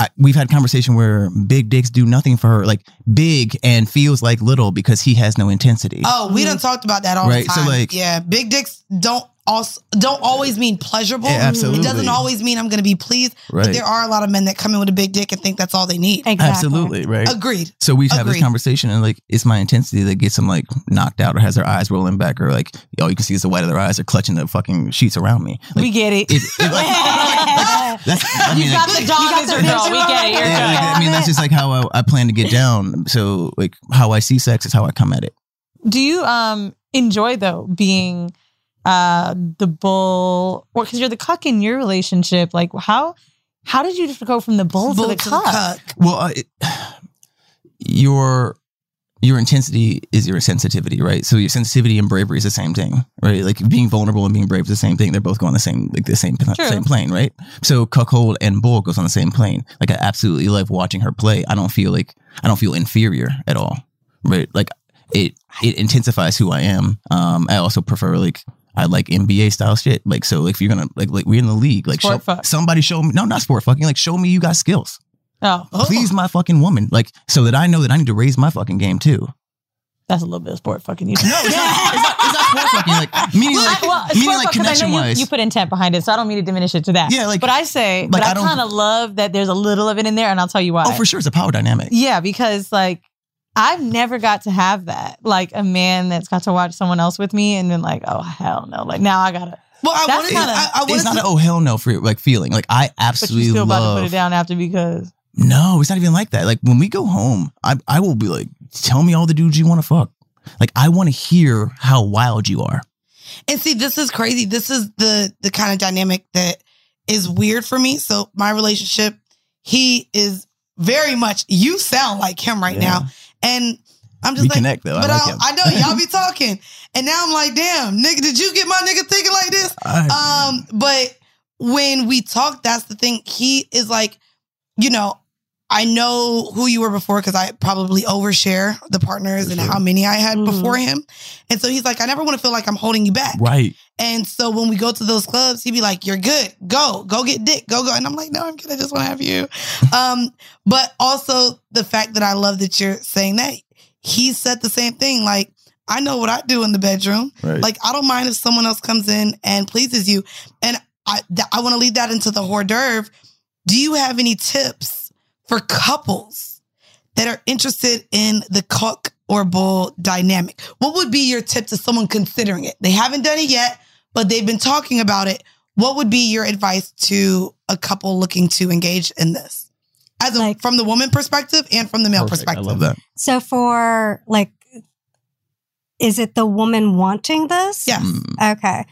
I, we've had conversation where big dicks do nothing for her, like big and feels like little because he has no intensity. Oh, we done mm. talked about that all Right, the time. so, like- yeah, big dicks don't also don't always mean pleasurable. Yeah, absolutely. It doesn't always mean I'm going to be pleased. But there are a lot of men that come in with a big dick and think that's all they need. Absolutely, right? Agreed. So we've had this conversation, and like it's my intensity that gets them like knocked out or has their eyes rolling back, or like all you can see is the white of their eyes. They're clutching the fucking sheets around me. Like, we get it. it- it, like, that's, I mean, you like, got the dog as your girl. We get it. You're yeah, like, I mean, that's just like how I, I plan to get down. So like how I see sex is how I come at it. Do you um enjoy though being uh the bull or because you're the cuck in your relationship? Like how how did you just go from the bull, Bull to the to the cuck? Well, uh, it, your your intensity is your sensitivity, right? So your sensitivity and bravery is the same thing, right? Like being vulnerable and being brave is the same thing. They're both going on the same like the same True. same plane, right? So cuckold and bull goes on the same plane. Like I absolutely love watching her play. I don't feel like I don't feel inferior at all, right? Like it it intensifies who I am. Um, I also prefer like. I like NBA style shit. Like so, like if you're gonna like, like we're in the league, like Sport show, somebody show me. No, not sport fucking. Like show me you got skills Oh, please my fucking woman, like so that I know that I need to raise my fucking game too. that's a little bit of sport fucking. You No, it's not. It's not, it's not sport fucking. Like meaning Well, like well, meaning like 'cause I know connection you- wise. You, put intent behind it, so I don't mean to diminish it to that. Yeah, like- but I say, like, but I I, kind of love that there's a little of it in there, and I'll tell you why. oh, for sure, it's a power dynamic. Yeah, because like I've never got to have that. Like a man that's got to watch someone else with me, and then like, oh hell no! Like now I gotta. Well, I That's wanted, kinda- I, I wanted It's not an oh hell no for like feeling. Like I But you absolutely still about to put it down after because No, it's not even like that. Like when we go home, I I will be like, tell me all the dudes you want to fuck. Like I want to hear how wild you are. And see, this is crazy. This is the the kind of dynamic that is weird for me. So my relationship, he is very much. You sound like him right Yeah. now, and I'm just We like, connect, though. I But like I. I know y'all be talking, and now I'm like, damn, nigga, did you get my nigga thinking like this? Um, but when we talk, that's the thing. He is like, you know, I know who you were before because I probably overshare the partners and how many I had before him. And so he's like, I never want to feel like I'm holding you back. Right. And so when we go to those clubs, he'd be like, You're good. Go. Go get dick. Go go. And I'm like, No, I'm good. I just want to have you. Um, but also the fact that I love that you're saying that. He said the same thing. Like, I know what I do in the bedroom. Right. Like, I don't mind if someone else comes in and pleases you. And I th- I want to lead that into the hors d'oeuvre. Do you have any tips for couples that are interested in the cock or bull dynamic? What would be your tip to someone considering it? They haven't done it yet, but they've been talking about it. What would be your advice to a couple looking to engage in this? As a, from the woman perspective and from the male perspective. I love that. So for like, is it the woman wanting this? Yes. Okay.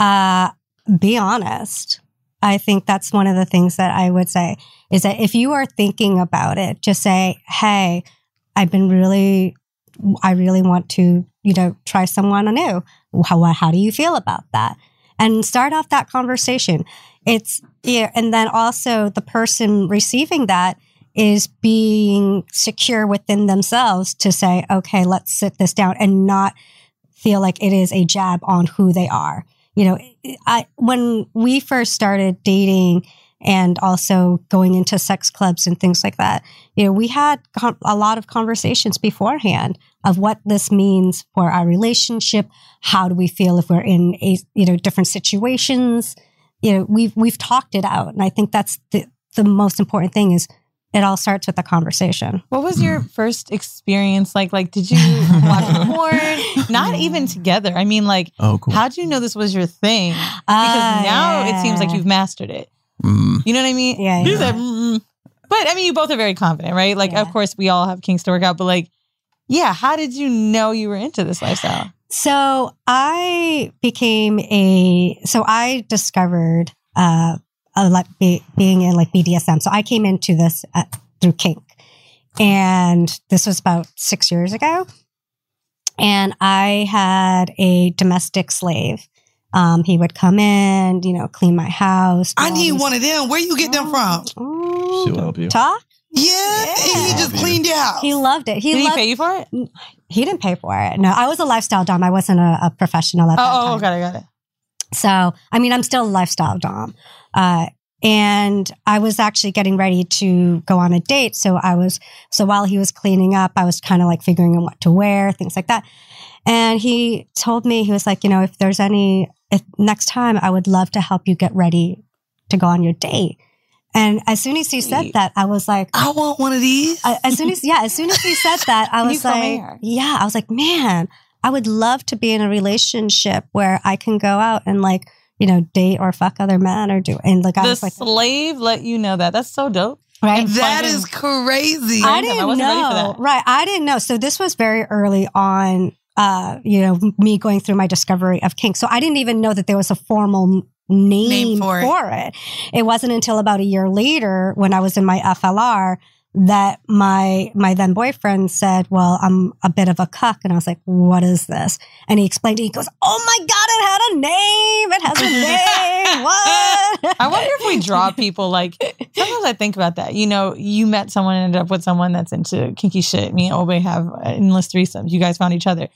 Uh, be honest. I think that's one of the things that I would say is that if you are thinking about it, just say, Hey, I've been really, I really want to, you know, try someone new. How, how do you feel about that? And start off that conversation. It's, yeah. And then also the person receiving that is being secure within themselves to say, okay, let's sit this down and not feel like it is a jab on who they are. You know, I when we first started dating and also going into sex clubs and things like that, you know, we had a lot of conversations beforehand of what this means for our relationship. How do we feel if we're in a you know different situations? You know, we've we've talked it out, and I think that's the the most important thing is it all starts with a conversation. What was your first experience like? Like, did you watch porn? Not even together. I mean, like, Oh, cool. how'd you know this was your thing? Because Ah, now it seems like you've mastered it. Mm. You know what I mean? Yeah, yeah. said, "Mm." But I mean, you both are very confident, right? Like, of course, we all have kinks to work out, but like, yeah, how did you know you were into this lifestyle? So I became a so I discovered uh, uh, like be, being in like BDSM. So I came into this at, through kink, and this was about six years ago. And I had a domestic slave. Um, he would come in, you know, clean my house. I need these- one of them. Where you get them from? She'll help you. Talk. Yeah, he just cleaned your house. He loved it. He Did he loved, pay you for it? He didn't pay for it. No, I was a lifestyle dom. I wasn't a, a professional at that Oh, time. oh, got it, got it. So, I mean, I'm still a lifestyle dom. Uh, and I was actually getting ready to go on a date. So I was, so while he was cleaning up, I was kind of like figuring out what to wear, things like that. And he told me, he was like, you know, if there's any, if next time I would love to help you get ready to go on your date. And as soon as he said that, I was like, I want one of these. As soon as, yeah, as soon as he said that, I was like, yeah, I was like, man, I would love to be in a relationship where I can go out and like, you know, date or fuck other men or do. And like, I The was like, slave let you know that. That's so dope. right. That fucking- crazy. I I didn't wasn't ready for know. that. Right. I didn't know. So this was very early on, uh, you know, me going through my discovery of kink. So I didn't even know that there was a formal name, Name for for, it. it. it. wasn't until about a year later when I was in my FLR that my my then boyfriend said, "Well, I'm a bit of a cuck," and I was like, "What is this?" And he explained it. He goes, "Oh my god, it had a name! It has a name! what?" I wonder if we draw people like sometimes I think about that. You know, you met someone and ended up with someone that's into kinky shit. Me and Obe have endless threesomes. You guys found each other.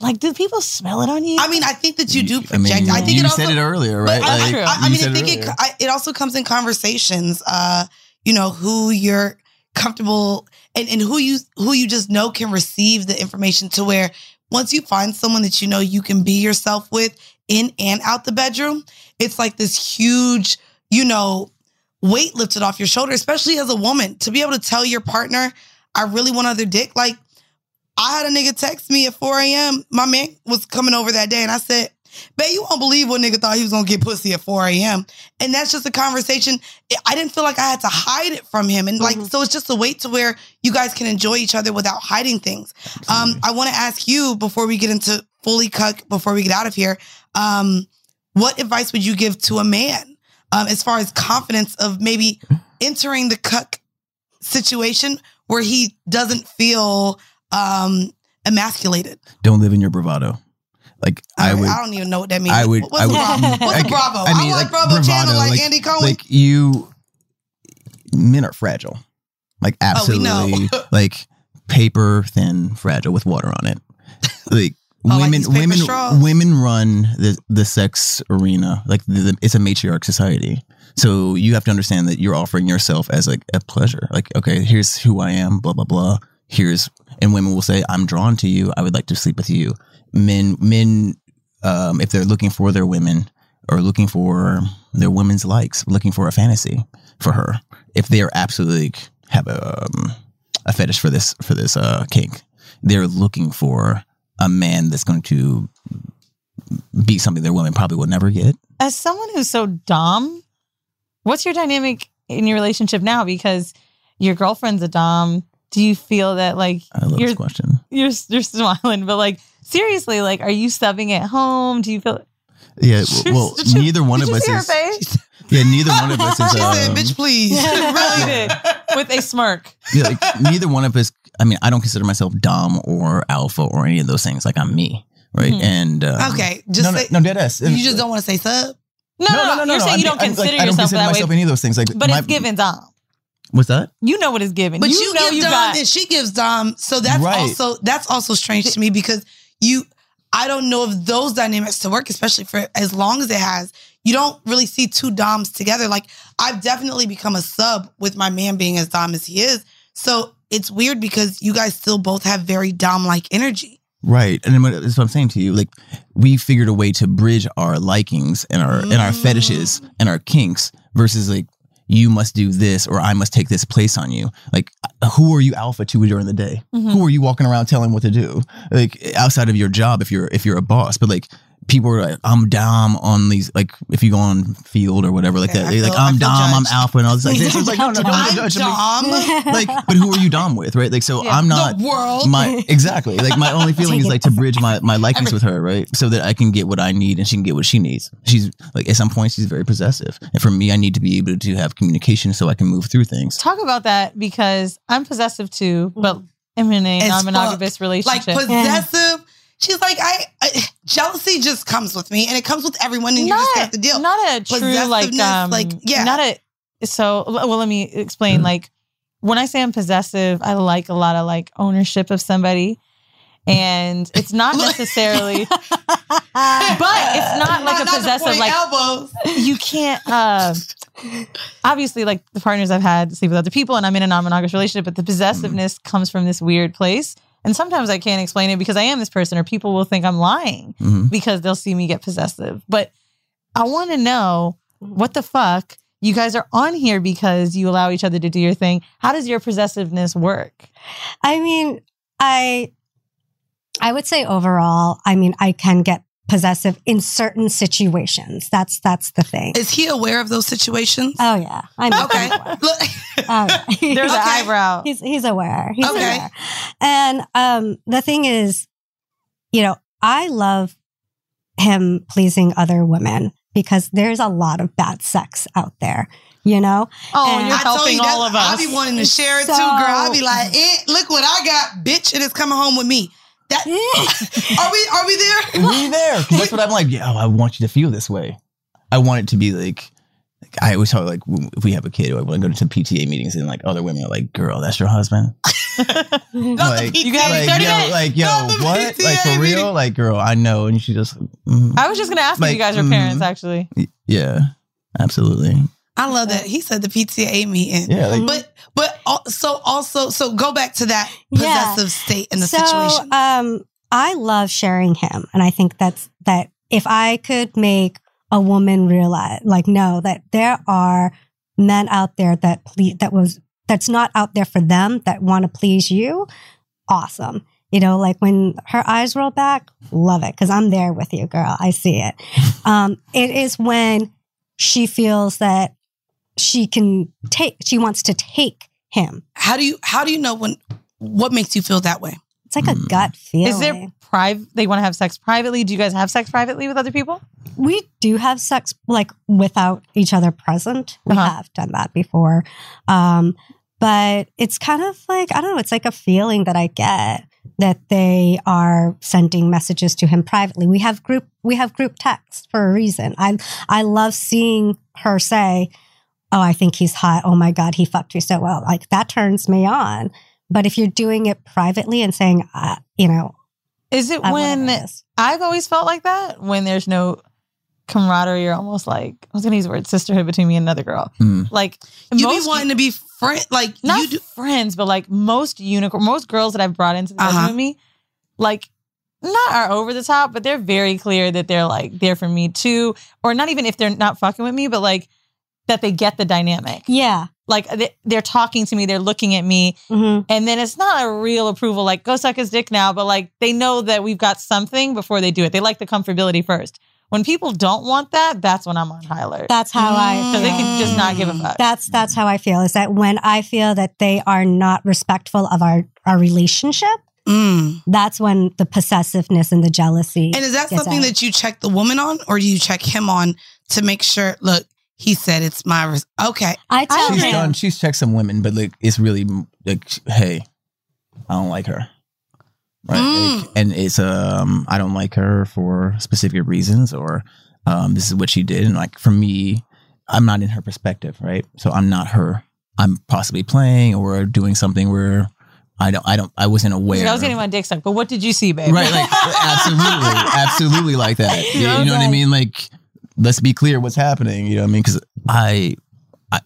Like, do people smell it on you? I mean, I think that you do I mean, project. I, think you it also, said it earlier, right? I, Like, I, I you mean, I think it it. I, it also comes in conversations. Uh, you know, who you're comfortable and, and who you who you just know can receive the information to where once you find someone that you know you can be yourself with in and out the bedroom, it's like this huge, you know, weight lifted off your shoulder, especially as a woman, to be able to tell your partner, I really want other dick. Like I had a nigga text me at 4 a.m. My man was coming over that day, and I said, Babe, you won't believe what nigga thought he was gonna get pussy at 4 a.m. And that's just a conversation. I didn't feel like I had to hide it from him. And like, so it's just a wait to where you guys can enjoy each other without hiding things. Um, I wanna ask you before we get into fully cuck, before we get out of here, um, what advice would you give to a man um, as far as confidence of maybe entering the cuck situation where he doesn't feel um, emasculated? Don't live in your bravado. Like I I, would, I don't even know what that means. I would, What's I would. Bravo? What's a like, Bravo? I, like, Bravo channel like, Andy Cohen. Like you, men are fragile. Like Oh, absolutely, like paper thin, fragile with water on it. Like Oh, women, paper women, straws? women run the the sex arena. Like the, the- it's a matriarch society. So you have to understand that you're offering yourself as like a pleasure. Like okay, here's who I am. Blah blah blah. Here's and women will say, I'm drawn to you. I would like to sleep with you. Men, men, um, if they're looking for their women or looking for their women's likes, looking for a fantasy for her, if they are absolutely have a um, a fetish for this for this uh, kink, they're looking for a man that's going to be something their women probably will never get. As someone who's so dom, what's your dynamic in your relationship now? Because your girlfriend's a dom. Do you feel that like I love you're this question. you're you're smiling, but like seriously, like are you subbing at home? Do you feel Yeah, w- well, you- neither one did of you us see her is. face? Yeah, neither one of us is. she said, um, "Bitch, please." really did with a smirk. yeah, like, neither one of us. I mean, I don't consider myself dom or alpha or any of those things. Like I'm me, right? Mhm. And um, Okay, just no, say- no, no, dead ass. You just don't want to say sub. No, no, no, no. You're saying I you mean, don't I- consider like, I don't yourself consider that myself way, any of those things. Like, but my- it's given dom. What's that? You know what is given. But you, you, know give you Dom got. and she gives Dom. So that's Right. also that's also strange to me because you I don't know if those dynamics to work, especially for as long as it has. You don't really see two Doms together. Like I've definitely become a sub with my man being as Dom as he is. So it's weird because you guys still both have very Dom like energy. Right, and then what- that's what I'm saying to you. Like, we figured a way to bridge our likings and our and our mm. fetishes and our kinks versus like you must do this or I must take this place on you. Like, who are you alpha to during the day? Mhm. Who are you walking around telling what to do? Like outside of your job, if you're if you're a boss, but like people are like, I'm dom on these, like, if you go on field or whatever, like Okay, that, I they're like, feel- I I'm feel dom, I'm alpha, and all this. Like, it's like, no, no, don't I'm judge. Dom. Like, but who are you dom with, right? Like, so Yeah. I'm not The world. My exactly. Like, my only feeling is like to bridge my my likeness with her, right? So that I can get what I need and she can get what she needs. She's like, at some point, she's very possessive, and for me, I need to be able to have communication so I can move through things. Talk about that because I'm possessive too, but I'm in a As non-monogamous fuck. relationship. Like possessive. She's like, I, I jealousy just comes with me, and it comes with everyone, and you just have to deal. Not a true like um like yeah. Not a so well. Let me explain. Like when I say I'm possessive, I like a lot of like ownership of somebody, and it's not necessarily. but it's not like a Not to possessive like elbows. you can't. uh Obviously, like the partners I've had sleep with other people, and I'm in a non-monogamous relationship, but the possessiveness comes from this weird place. And sometimes I can't explain it because I am this person, or people will think I'm lying Mhm. because they'll see me get possessive. But I want to know what the fuck you guys are on here because you allow each other to do your thing. How does your possessiveness work? I mean, I I would say overall, I mean, I can get possessive in certain situations. That's that's the thing. Is he aware of those situations? Oh yeah, I know. Okay. Look, yeah. There's an eyebrow. He's he's aware. He's Okay. aware. And um, the thing is, you know, I love him pleasing other women because there's a lot of bad sex out there. You know. Oh, And- you're I told helping you all of us. I be wanting to share it So- too, girl. I'll be like, eh, look what I got, bitch, it's coming home with me. That are we? Are we there? Are we there 'Cause that's what I'm like. Yeah, I want you to feel this way. I want it to be like. like, I always talk like if we have a kid, I want to go to PTA meetings and like other women are like, "Girl, that's your husband." like, You got like, yo, like, yo, Not the what? Like PTA for real? meeting. Like, girl, I know. And she just, mm, I was just gonna ask if you guys are mhm. parents, actually. yeah, absolutely. I love that he said the PTA meeting. Yeah, like, But but al- so also so go back to that Yeah. possessive state in the so, situation. Um, I love sharing him, and I think that's that. If I could make a woman realize, like, know that there are men out there that please that was that's not out there for them that want to please you, awesome. You know, like when her eyes roll back, love it because I'm there with you, girl. I see it. Um, it is when she feels that she can take, she wants to take him. how do you how do you know when what makes you feel that way? It's like a gut feeling. Is there private? They want to have sex privately. Do you guys have sex privately with other people? we do have sex like without each other present. We Uh-huh. have done that before. Um, but it's kind of like, I don't know, it's like a feeling that I get that they are sending messages to him privately. We have group we have group text for a reason. I I love seeing her say, "Oh, I think he's hot. Oh my god, he fucked you so well." Like that turns me on. But if you're doing it privately and saying, uh, you know, Is it I- when it is. I've always felt like that when there's no camaraderie or almost like I was gonna use the word sisterhood between me and another girl. Mm. Like You most be wanting to be friend like not you do friends, but like most unicorn, most girls that I've brought into the bedroom Uh-huh. with me, like not are over the top, but they're very clear that they're like there for me too, or not even if they're not fucking with me, but like that they get the dynamic. yeah. Like they, they're talking to me, they're looking at me, hmm and then it's not a real approval, like go suck his dick now, but like they know that we've got something before they do it. They like the comfortability first. When people don't want that, that's when I'm on high alert. That's how I Because they can just not give a fuck. That's that's how I feel. Is that when I feel that they are not respectful of our our relationship, Mm. that's when the possessiveness and the jealousy. And is that something out. that you check the woman on, or do you check him on to make sure? Look, he said it's my res- okay. I tell she's him? done. She's checked some women, but like it's really like, hey, I don't like her. Right, Mm. Like, and it's um, I don't like her for specific reasons, or um, this is what she did, and like for me, I'm not in her perspective, right? So I'm not her. I'm possibly playing or doing something where I don't, I don't, I wasn't aware. I was getting my dick sucked, but what did you see, babe? Right, like absolutely, absolutely like that. You, Yeah, you know what I mean? Like, let's be clear what's happening. You know what I mean? Because I, I,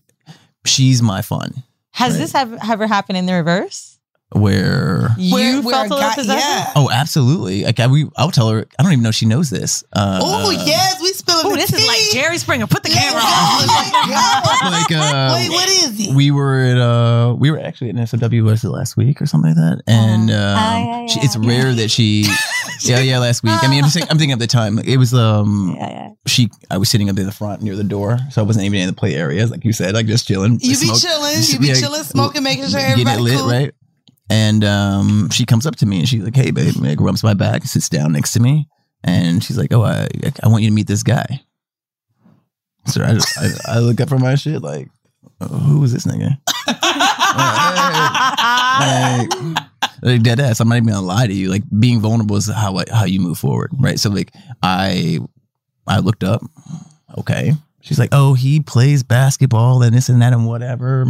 she's my fun. Has this have, ever happened in the reverse? Where You Where- where felt a a little guy- possessive? yeah. Oh, absolutely. Like I, we, I'll tell her. I don't even know she knows this. Uh, Oh yes, we spilling Oh, the this is like. Jerry Springer. Put the Yeah, camera on. exactly. like uh, Wait, what is he? we were at uh, we were actually at an SOW was it last week or something like that, and um, Oh, yeah, she, it's yeah. rare that she Yeah, yeah, last week. I mean, I'm, think- I'm thinking of the time. It was um, she. I was sitting up in the front near the door, so I wasn't even in the play areas, like you said, like just chilling. You be smoke- chilling, just- you be chilling, smoking, making sure getting everybody it lit, cool. right? And um, she comes up to me and she's like, "Hey, babe," like my back, sits down next to me, and she's like, "Oh, I, I want you to meet this guy." So I, just, I, I look up from my shit like, "Who is this nigga?" like, like dead ass. I'm not even gonna lie to you. Like being vulnerable is how how you move forward, right? So like I I looked up. Okay, she's like, oh, he plays basketball and this and that and whatever.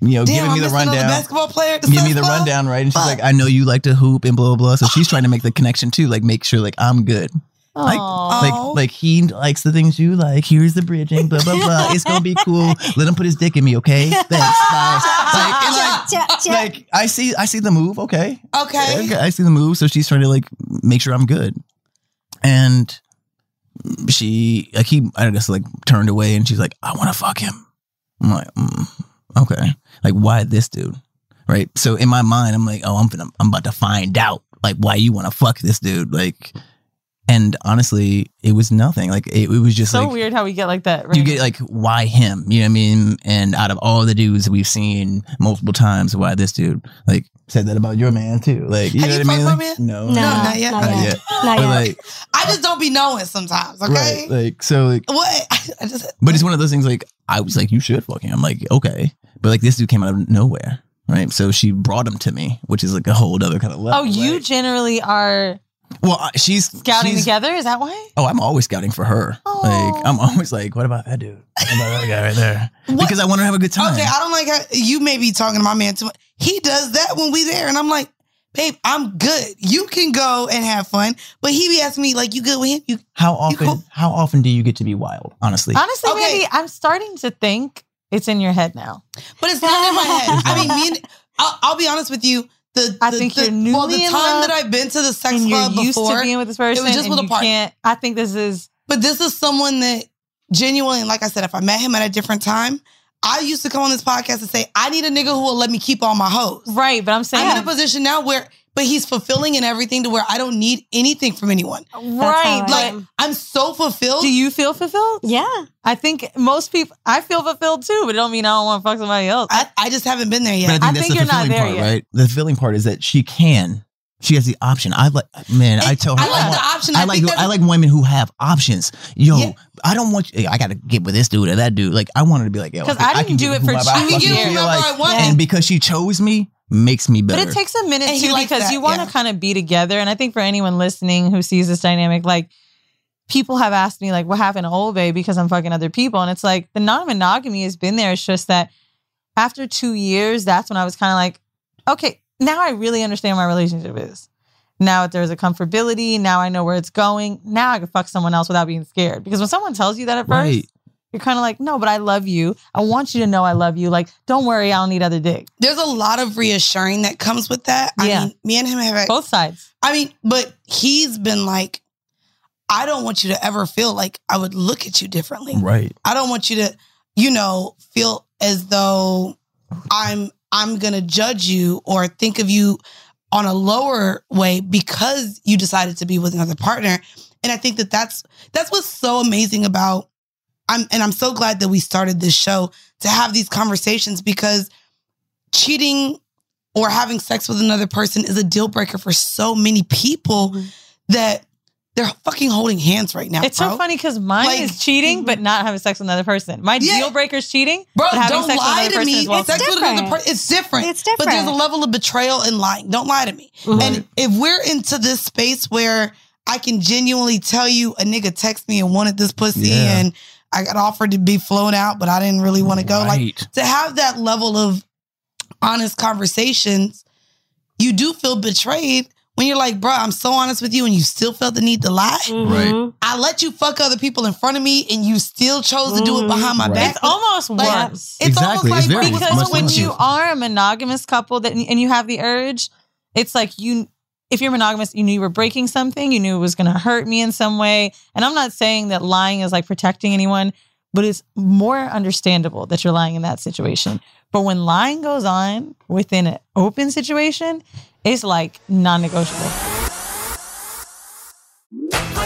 You know, Damn, giving me the rundown. basketball player Give me the rundown, right? And she's like, I know you like to hoop and blah blah blah. So she's trying to make the connection too, like make sure like I'm good. Like, like, like he likes the things you like. Here's the bridging, blah blah blah. It's gonna be cool. Let him put his dick in me, okay? Thanks, bye. Like, like, like I see, I see the move. Okay, Okay. I see the move. So she's trying to like make sure I'm good, and she like he I guess like turned away and she's like, I want to fuck him. I'm like, mm, okay, like why this dude, right? So in my mind, I'm like, oh, I'm gonna, I'm about to find out like why you want to fuck this dude, like. And honestly, it was nothing. Like it, it was just so like weird how we get like that. Right? you get like why him you know what i mean and out of all the dudes we've seen multiple times why this dude like said that about your man too like you Have know you what i mean Like, man? no No, not yet. not yet Not But, yet. like I just don't be knowing sometimes. Okay. right like so like What? I just but it's one of those things like i was like you should fucking. i'm like okay but like this dude came out of nowhere right so she brought him to me which is like a whole other kind of level Oh, you generally are well she's scouting she's- together. Is that why? Oh, I'm always scouting for her. Like oh. I'm always like, what about that dude? What about that guy right there? Because I want to have a good time. Okay, I don't like how you may be talking to my man too much. He does that when we there, and I'm like, babe, I'm good. You can go and have fun. But he be asking me, like, you good with him? You How often? How often do you get to be wild? Honestly, Honestly, maybe I'm starting to think it's in your head now. But it's not in my head. I mean, me and I'll, I'll be honest with you. The, I the- think the, you're newly well, the time love that I've been to the sex and you're club used before, to being with this person. it was just with a you partner. I think this is. But this is someone that genuinely, like I said, if I met him at a different time, I used to come on this podcast and say, I need a nigga who will let me keep all my hoes. Right, but I'm saying I'm in a position now where, but he's fulfilling and everything to where I don't need anything from anyone. Right, Like, but- I'm so fulfilled. Do you feel fulfilled? Yeah. I think most people. I feel fulfilled too, but it don't mean I don't want to fuck somebody else. I, I just haven't been there yet. But I think that's the you're not fulfilling there part, yet. right? The fulfilling part is that she can. She has the option. I like, man. I tell her, I like want- the option. I, I like, think I like women who have options. Yo, I don't want. You, I got to get with this dude or that dude. Like, I wanted to be like, yo, 'Cause I, I didn't can do it for two years. feel Whoever like. I want. and because she chose me, makes me better. But it takes a minute And too because that, you want to yeah. kind of be together. And I think for anyone listening who sees this dynamic, like people have asked me, like, what happened to Old Bay because I'm fucking other people. And it's like the non monogamy has been there. It's just that after two years, that's when I was kind of like, okay, now I really understand my relationship is. Now that there's a comfortability, now I know where it's going. Now I can fuck someone else without being scared. Because when someone tells you that at first, Right. you're kind of like, no, but I love you. I want you to know I love you. Like, don't worry, I don't need other dick. There's a lot of reassuring that comes with that. Yeah. I mean, me and him have Both sides. I mean, but he's been like, I don't want you to ever feel like I would look at you differently. Right. I don't want you to, you know, feel as though I'm I'm gonna judge you or think of you on a lower way because you decided to be with another partner. And I think that that's that's what's so amazing about I'm and I'm so glad that we started this show to have these conversations because cheating or having sex with another person is a deal breaker for so many people mm-hmm. that they're fucking holding hands right now. It's bro. so funny because mine Like- is cheating, but mm-hmm. not having sex with another person. My Yeah. deal breaker is cheating, Bro, but having don't sex with lie another to person me. as well. sex with another different. per- it's different. It's But there's a level of betrayal in lying. Don't lie to me. And if we're into this space where I can genuinely tell you a nigga text me and wanted this pussy Yeah. and I got offered to be flown out, but I didn't really want to go. Right. Like to have that level of honest conversations, you do feel betrayed when you're like, bro, I'm so honest with you and you still felt the need to lie. Mm-hmm. Right. I let you fuck other people in front of me and you still chose to do it behind my Right. back. It's almost Like, worse. It's Exactly. almost It's like very because when you are a monogamous couple that and you have the urge, it's like you if you're monogamous, you knew you were breaking something, you knew it was going to hurt me in some way. And I'm not saying that lying is like protecting anyone, but it's more understandable that you're lying in that situation. But when lying goes on within an open situation, it's like non-negotiable.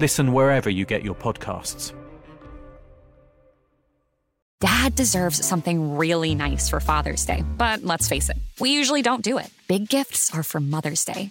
Listen wherever you get your podcasts. Dad deserves something really nice for Father's Day, but let's face it, we usually don't do it. Big gifts are for Mother's Day.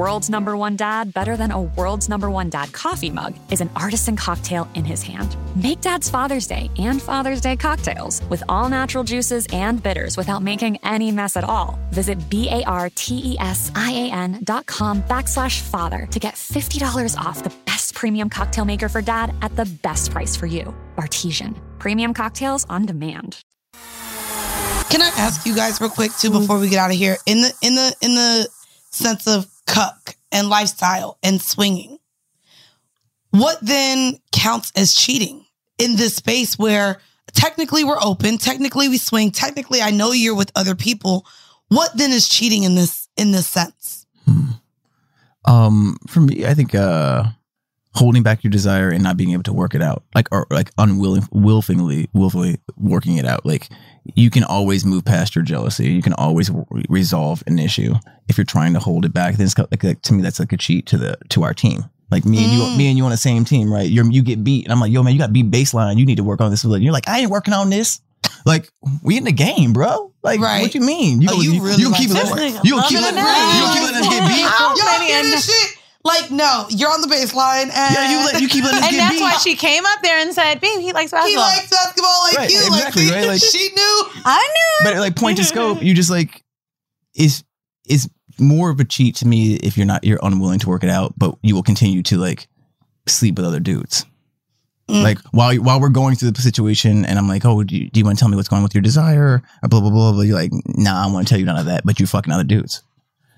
world's number one dad better than a world's number one dad coffee mug is an artisan cocktail in his hand. Make Dad's Father's Day and Father's Day cocktails with all natural juices and bitters without making any mess at all. Visit B-A-R-T-E-S-I-A-N dot com backslash father to get $50 off the best premium cocktail maker for dad at the best price for you. Bartesian. Premium cocktails on demand. Can I ask you guys real quick too before we get out of here? In the in the in the sense of cuck and lifestyle and swinging, what then counts as cheating in this space where technically we're open, technically we swing, technically I know you're with other people. What then is cheating in this in this sense? Um, for me, I think uh, holding back your desire and not being able to work it out, like or like unwilling, willfully, willfully working it out. Like you can always move past your jealousy. You can always re- resolve an issue if you're trying to hold it back. Then it's like, like to me, that's like a cheat to the to our team. Like me and you, me and you on the same team, right? You're you get beat, and I'm like, yo, man, you got beat baseline. You need to work on this. And you're like, I ain't working on this. Like we in the game, bro. Like right. what you mean? Oh, gonna- you really gonna like keep letting you keep gonna letting know. you keep letting us get beat? Y'all hear this shit? Like, no, you're on the baseline and Yeah, you let- you keep letting us and get that's beat. why she came up there and said, "Babe, he likes basketball." He likes basketball like Right, you. exactly, like, right? Like- she knew. I knew. but like point to scope, you just like is is more of a cheat to me if you're not you're unwilling to work it out, but you will continue to like sleep with other dudes. Mm. Like while while we're going through the situation, and I'm like, oh, do you, do you want to tell me what's going on with your desire or blah blah blah blah? You're like, nah, I want to tell you none of that, but you fucking other dudes.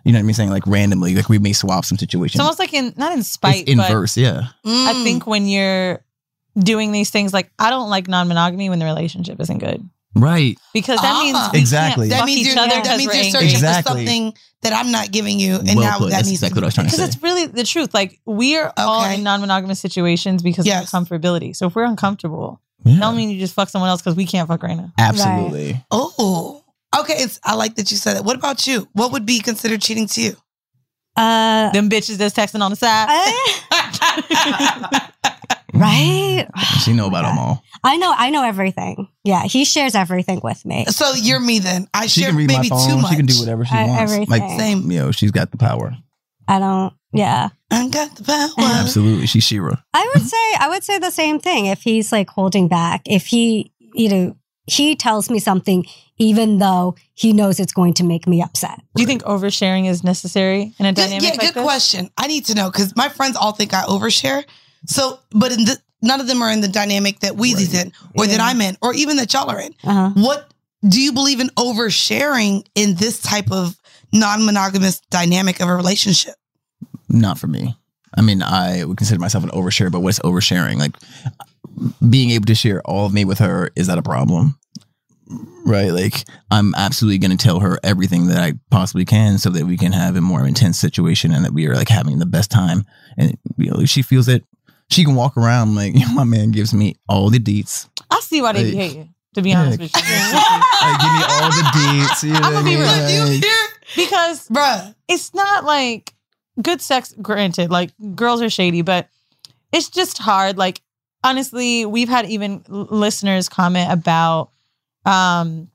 You know what I mean? Saying like randomly, like we may swap some situations. It's almost like in not in spite, It's inverse, yeah. I think when you're doing these things, like I don't like non-monogamy when the relationship isn't good Right. because that means Ah. we Exactly. can't That fuck means each you're, other that means we're you're angry. searching Exactly. for something that I'm not giving you, and Well now put. that That's needs to exactly be what I was trying to say. Because say. it's really the truth. Like we're all in non-monogamous situations because Yes. of comfortability. So if we're uncomfortable, Yeah. don't mean you just fuck someone else because we can't fuck right now. Absolutely. Oh, okay. It's, I like that you said that. What about you? What would be considered cheating to you? Uh, Them bitches that's texting on the side. right? She know about them all. I know. I know everything. Yeah, he shares everything with me. So you're me then. I She share can read my maybe too phone. much. She can do whatever she I- wants. Like. Same. you know, she's got the power. I don't. Yeah, I got the power. Absolutely, she's Shira. I would say. I would say the same thing. If he's like holding back, if he, you know, he tells me something, even though he knows it's going to make me upset. Do you think oversharing is necessary in a Good- dynamic yeah, like good this? question. I need to know because my friends all think I overshare. So, but in the, none of them are in the dynamic that Weezy's in, or that I'm in, or even that y'all are in. Uh-huh. What do you believe in oversharing in this type of non-monogamous dynamic of a relationship? Not for me. I mean, I would consider myself an overshare, but what's oversharing? Like being able to share all of me with her, is that a problem? Right? Like I'm absolutely going to tell her everything that I possibly can so that we can have a more intense situation and that we are like having the best time. And you know, she feels it. she can walk around like my man gives me all the deets. I see why they Like, hate you. To be yeah, honest with you, Like give me all the deets. You know I'm gonna be mean? real. Like, because bruh, it's not like good sex. Granted, like girls are shady, but it's just hard. Like honestly, we've had even listeners comment about, um,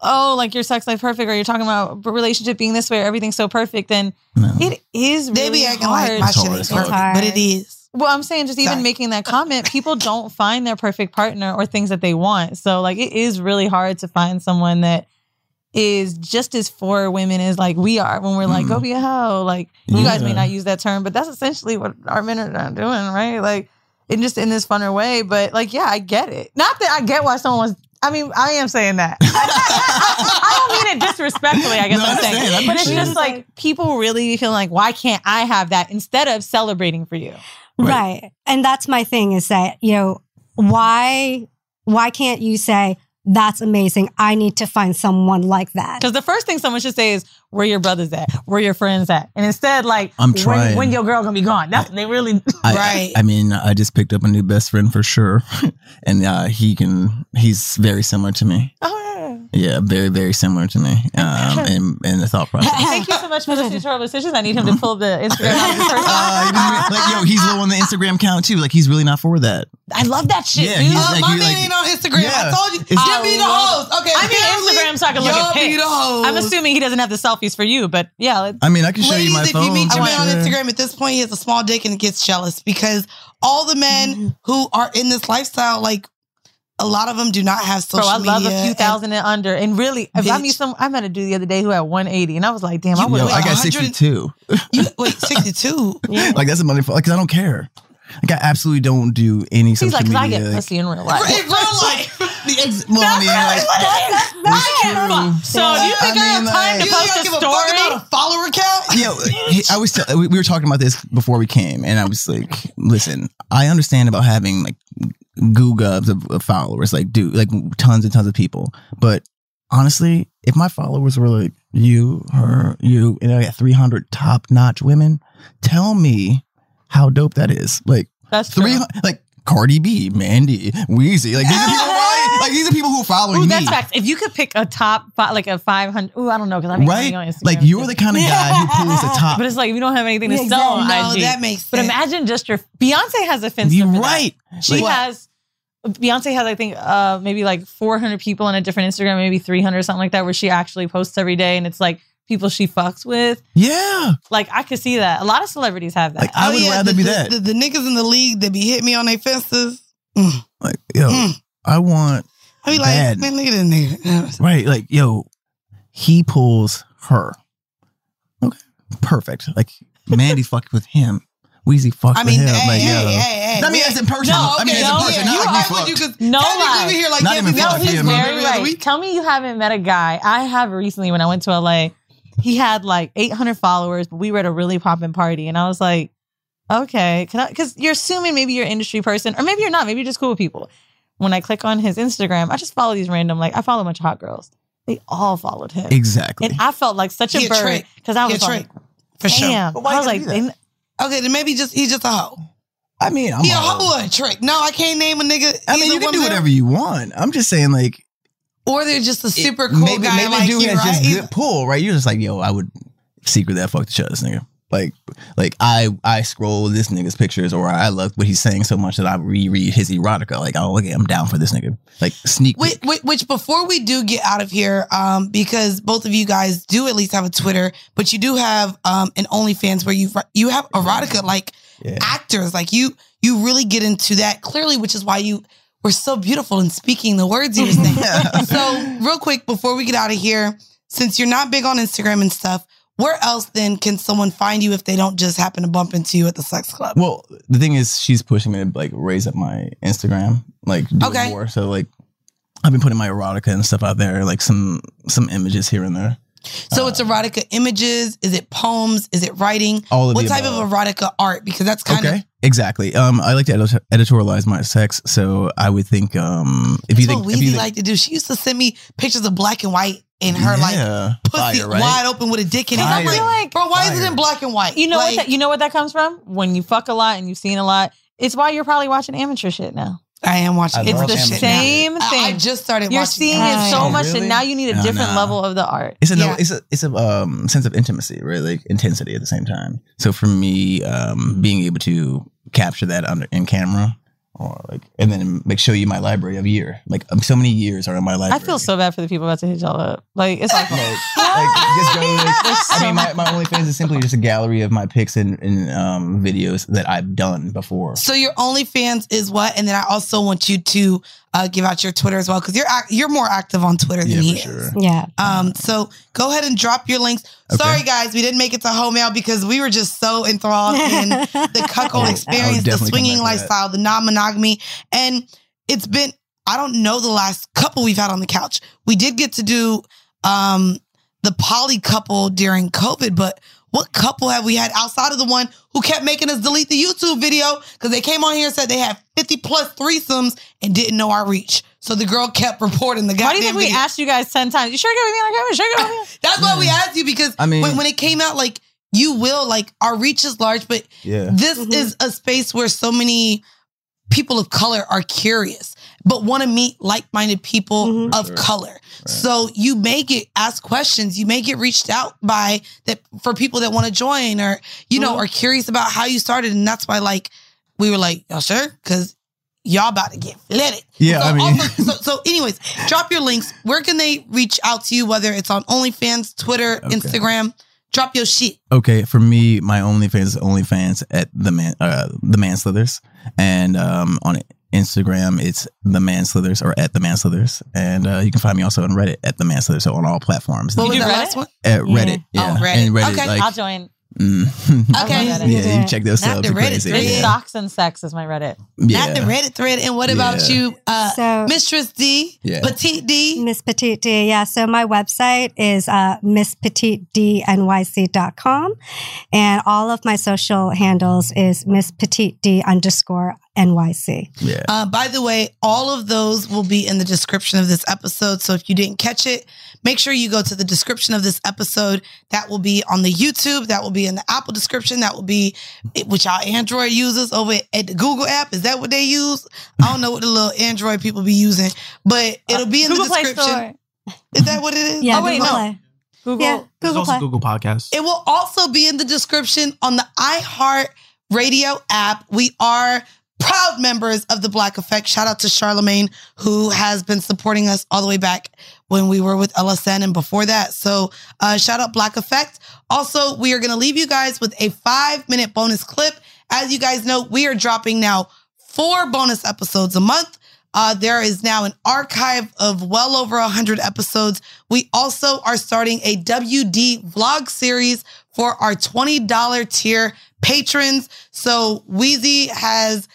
oh, like your sex life perfect, or you're talking about relationship being this way, or everything's so perfect, and it is. They really be acting hard. like my shit ain't perfect, but it is. Well, I'm saying just even Sorry. making that comment, people don't find their perfect partner or things that they want. So like it is really hard to find someone that is just as for women as like we are when we're like, go be a hoe. Like you guys may not use that term, but that's essentially what our men are doing, right? Like in just in this funner way. But like, yeah, I get it. Not that I get why someone was I mean, I am saying that. I don't mean it disrespectfully, I guess No, I I'm saying. understand. I But it's just like people really feel like, why can't I have that instead of celebrating for you? Right. And that's my thing is that, you know, why why can't you say that's amazing. I need to find someone like that. Because the first thing someone should say is, "Where your brothers at? Where your friends at?" And instead, like, I'm when, trying. when your girl gonna be gone? That's they really I, I mean, I just picked up a new best friend for sure, and uh, he can. He's very similar to me. Oh, Yeah, very, very similar to me, um, in, in the thought process. Thank you so much for listening to our decisions. I need him to pull the Instagram out of his person. Uh, like, yo, he's low on the Instagram count too. Like, he's really not for that. I love that shit, Yeah, dude. he's Uh, like- my you man like- ain't on Instagram. I told you. It's- Give me the hoes. Okay, I mean apparently, Instagram so I can look at pics. I'm assuming he doesn't have the selfies for you, but yeah. Let's, I mean, I can show Ladies, you my if phone. you meet your man on. Instagram at this point, he has a small dick and gets jealous because all the men who are in this lifestyle, like a lot of them, do not have social Bro, I love media. a few thousand and under. And really, if I meet some, I met a dude the other day who had 180, and I was like, damn, I Yo, would. I got 62. You, wait, 62? Like that's a money for. Like, 'cause I don't care. Like, I absolutely don't do any He's social like, 'cause I media. get like- pussy in real life. In real life. well, I mean, like, it's true. So do you think I, have time to You post don't a give a story? about a follower count? Yo, he- I was tell- we we were talking about this before we came, and I was like, "Listen, I understand about having like goo gubs of, of followers, like dude, like tons and tons of people. But honestly, if my followers were like you, her, you, and I got three hundred top notch women, tell me how dope that is. Like That's three, true. like Cardi B, Mandy, Weezy, like these are people, like these are people who are following Ooh, me. that's facts. If you could pick a top, like a 500, ooh, I don't know, because I'm Right? on Instagram. Like you're the kind of guy who pulls the top. But it's like we don't have anything to Yeah, sell on. No, IG. that makes sense. But imagine just your Beyonce has a fence. You're for that. right. She Like- has Beyonce has I think uh maybe like 400 people on a different Instagram, maybe 300 or something like that, where she actually posts every day, and it's like people she fucks with. Yeah. Like I could see that. A lot of celebrities have that. Like I Oh, would yeah, rather the, be the- that. The, the niggas in the league that be hitting me on their fences. Like, yo, Mm. I want I be like, Bad. man, look at this nigga. right. Like, yo, he pulls her. Okay, perfect. Like, Mandy fucked with him. Weezy fucked I mean, with him. hey, like, hey, yo. hey, hey. I mean, as in person. No, I mean, okay, as in no, person. yeah, not you like we right you fucked. 'cause No lie. we hear like Not yeah, even we fuck fuck He's him. very every other right. Tell me you haven't met a guy. I have recently when I went to LA. He had like 800 followers, but we were at a really popping party, and I was like, okay. Because you're assuming maybe you're an industry person, or maybe you're not. Maybe you're just cool with people. When I click on his Instagram, I just follow these random. Like I follow a bunch of hot girls. They all followed him, Exactly. and I felt like such a He a bird because I He a was like, trick. For sure. damn. But why I was like, gotta do they- Okay, then maybe just he's just a hoe. I mean, I'm He a hoe or a trick. No, I can't name a nigga. I mean, you can do whatever you want. I'm just saying, like, Or they're just a super cool maybe guy maybe like dude you, has right? just good pull, right? You're just like, yo, I would secret that fuck the shit this nigga. Like, like I I scroll this nigga's pictures, or I love what he's saying so much that I reread his erotica. Like, oh, okay, I'm down for this nigga. Like, sneak. Which, which, which before we do get out of here, um, because both of you guys do at least have a Twitter, but you do have um an OnlyFans where you you have erotica like actors, like you you really get into that clearly, which is why you were so beautiful in speaking the words you were saying. so real quick before we get out of here, since you're not big on Instagram and stuff, where else then can someone find you if they don't just happen to bump into you at the sex club? Well, the thing is, she's pushing me to like raise up my Instagram, like do Okay. more. So like, I've been putting my erotica and stuff out there, like some some images here and there. So it's erotica images. Is it poems? Is it writing? All of what type above. of erotica art? Because that's kind okay, of exactly. Um, I like to edit- editorialize my sex, so I would think um, if you think what if you Weezy think, like to do. She used to send me pictures of black and white and her like pussy Fire, right? wide open with a dick in it. I'm Fire. like, bro, why is it in black and white? You know Like, what? That, you know what that comes from? When you fuck a lot and you've seen a lot, it's why you're probably watching amateur shit now. I am watching. It's love the amateur. same I- thing. I just started You're watching seeing it so Oh, much really? that now you need a No, different no. level of the art. It's a Yeah. it's a it's a um, sense of intimacy, right? like intensity at the same time. So for me, um, being able to capture that under in camera, or like, and then like show you my library of year, like um, so many years are in my library. I feel so bad for the people about to hit y'all up. Like it's like, like, just go. Like, I mean, my, my OnlyFans is simply just a gallery of my pics and, and um, videos that I've done before. So your OnlyFans is what? And then I also want you to uh, give out your Twitter as well because you're ac- you're more active on Twitter than Yeah, he for is. sure. Yeah. Um, so go ahead and drop your links. Sorry, guys, we didn't make it to home mail because we were just so enthralled in the cuckold I'll experience, the swinging back to that. lifestyle, the non monogamy. And it's been, I don't know the last couple we've had on the couch. We did get to do um, the poly couple during COVID, but what couple have we had outside of the one who kept making us delete the YouTube video because they came on here and said they had 50 plus threesomes and didn't know our reach. So the girl kept reporting the goddamn why do you think we video. asked you guys ten times? You sure get with me on camera? Sure get with me. That's why we asked you because I mean- when, when it came out, like you will, like our reach is large, but Yeah. this mm-hmm. is a space where so many people of color are curious, but want to meet like-minded people of color. So you may get asked questions, you may get reached out by that for people that want to join or you know are curious about how you started, and that's why like we were like, y'all sure? Because y'all about to get flooded. Yeah, So I mean- also- so, so anyways, drop your links. Where can they reach out to you? Whether it's on OnlyFans, Twitter, Instagram. Drop your shit. Okay, for me, my OnlyFans is OnlyFans at the man, uh, the Manslithers, and um, on Instagram it's the Manslithers or at the Manslithers, and uh, you can find me also on Reddit at the Manslithers, so on all platforms. What was do that Reddit? last one? At Reddit, yeah, Oh, Reddit. and Reddit, Okay. like, I'll join. mm, Okay. yeah, you check those Not subs, the Reddit crazy. thread. It's Yeah. Stocks and Sex is my Reddit. Yeah. Not the Reddit thread. And what about Yeah. you, uh, So- Mistress D, Yeah. Petite D? Miss Petite D. Yeah. So my website is uh, misspetitednyc.com. And all of my social handles is Miss Petite D underscore NYC. Yeah. Uh, by the way, all of those will be in the description of this episode. So if you didn't catch it, make sure you go to the description of this episode. That will be on the YouTube. That will be in the Apple description. That will be which our Android users over at the Google app. Is that what they use? I don't know what the little Android people be using, but it'll be in Google the Play description. Is that what it is? Yeah. oh wait, Google no. Play. Google. Yeah. Google also Play. Google Podcasts. It will also be in the description on the iHeart Radio app. We are proud members of the Black Effect. Shout out to Charlemagne, who has been supporting us all the way back when we were with LSN and before that. So, uh, shout out Black Effect. Also, we are going to leave you guys with a five minute bonus clip. As you guys know, we are dropping now four bonus episodes a month. Uh, there is now an archive of well over 100 episodes. We also are starting a WD vlog series for our $20 tier patrons. So Weezy has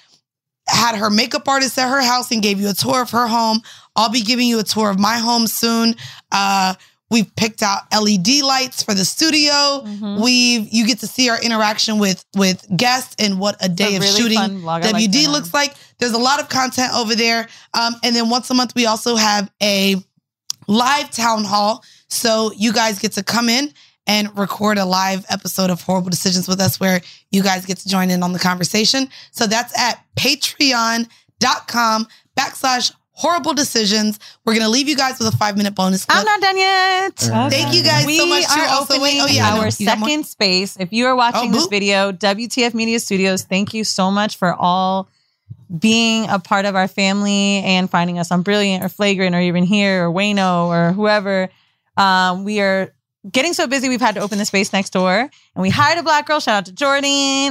had her makeup artist at her house and gave you a tour of her home. I'll be giving you a tour of my home soon. Uh, we've picked out LED lights for the studio. Mm-hmm. We've you get to see our interaction with with guests and what a day a of really shooting. I like WD looks like. There's a lot of content over there. Um, and then once a month we also have a live town hall. So you guys get to come in and record a live episode of Horrible Decisions with us where you guys get to join in on the conversation. So that's at patreon.com backslash horrible decisions. We're going to leave you guys with a five minute bonus clip. I'm not done yet. Thank you guys we so much. too. are Also, opening wait, oh yeah, I know. our You got more? second space. If you are watching Oh, this video, WTF Media Studios, thank you so much for all being a part of our family and finding us on Brilliant or Flagrant or even here or Wayno or whoever. Um, we are getting so busy, we've had to open the space next door. And we hired a black girl. Shout out to Jordan.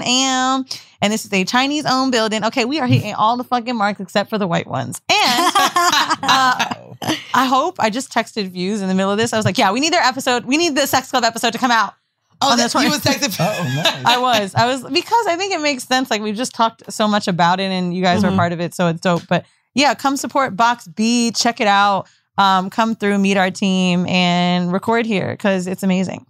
And, and this is a Chinese owned building. Okay, we are hitting all the fucking marks except for the white ones. And uh, I hope I just texted views in the middle of this. I was like, yeah, we need their episode. We need the Sex Club episode to come out. Oh, that's the that, you 20 was texting. I was. I was because I think it makes sense. Like we've just talked so much about it and you guys Mhm. were part of it. So it's dope. But yeah, come support Box B. Check it out. Um, come through, meet our team and record here because it's amazing.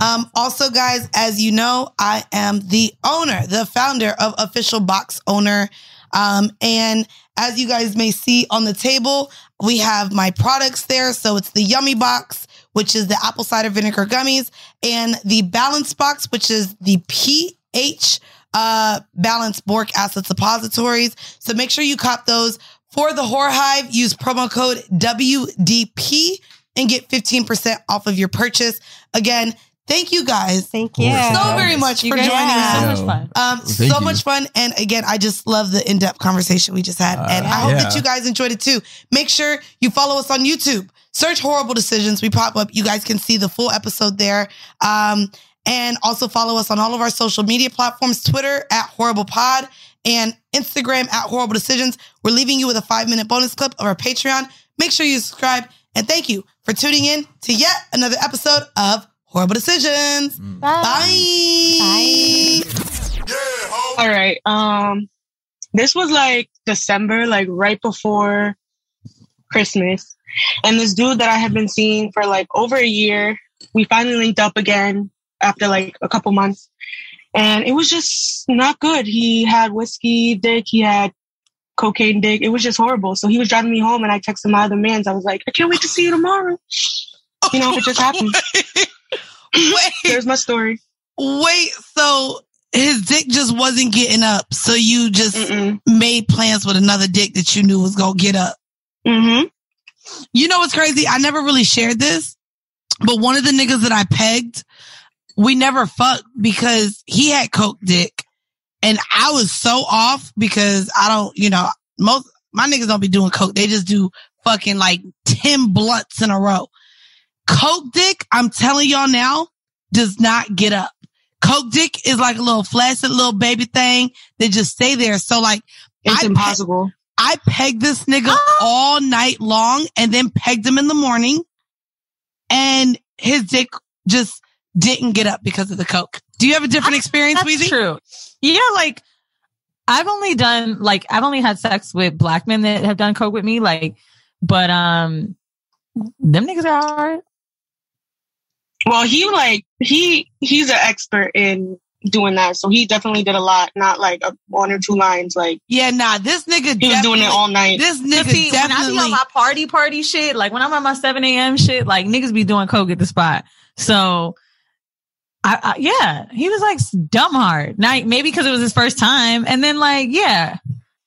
Um, also, guys, as you know, I am the owner, the founder of Official Box Owner. Um, and as you guys may see on the table, we have my products there. So it's the Yummy Box, which is the apple cider vinegar gummies, and the Balance Box, which is the pH uh, balanced boric acid suppositories. So make sure you cop those for the Horror Hive. Use promo code WDP and get 15% off of your purchase. Again, thank you guys. Thank you. you. So very much You for joining Yeah. us. So much fun. Um, Thank so you. much fun. And again, I just love the in-depth conversation we just had. and I hope yeah. that you guys enjoyed it too. Make sure you follow us on YouTube. Search Horrible Decisions. We pop up. You guys can see the full episode there. Um, and also follow us on all of our social media platforms, Twitter at Horrible Pod and Instagram at Horrible Decisions. We're leaving you with a five minute bonus clip of our Patreon. Make sure you subscribe. And thank you for tuning in to yet another episode of Horrible Decisions. Bye. Bye. All right. Um, this was like December, like right before Christmas, and this dude that I had been seeing for like over a year, we finally linked up again after like a couple months, and it was just not good. He had whiskey dick, he had cocaine dick. It was just horrible. So he was driving me home, and I texted my other man's. I was like, I can't wait to see you tomorrow. You know, it just happened. Wait. There's my story. Wait, so his dick just wasn't getting up. So you just made plans with another dick that you knew was going to get up. Mm-hmm. You know what's crazy? I never really shared this, but one of the niggas that I pegged, we never fucked because he had coke dick. And I was so off because I don't, you know, most, my niggas don't be doing coke. They just do fucking like 10 blunts in a row. Coke dick, I'm telling y'all now, does not get up. Coke dick is like a little flaccid little baby thing that just stay there. So like, It's I pe- impossible. I pegged this nigga ah! all night long and then pegged him in the morning and his dick just didn't get up because of the coke. Do you have a different experience, That's Weezy? true. Yeah, like I've only done like I've only had sex with black men that have done coke with me, like, but um, them niggas are hard. Well, he like he he's an expert in doing that, so he definitely did a lot, not like a, one or two lines. Like yeah, nah, this nigga he was doing it all night. This But see, when I be on my party party shit, like when I'm on my 7 a.m. shit, like niggas be doing coke at the spot. So, I, I yeah, he was like dumb hard. Now maybe because it was his first time, and then like yeah,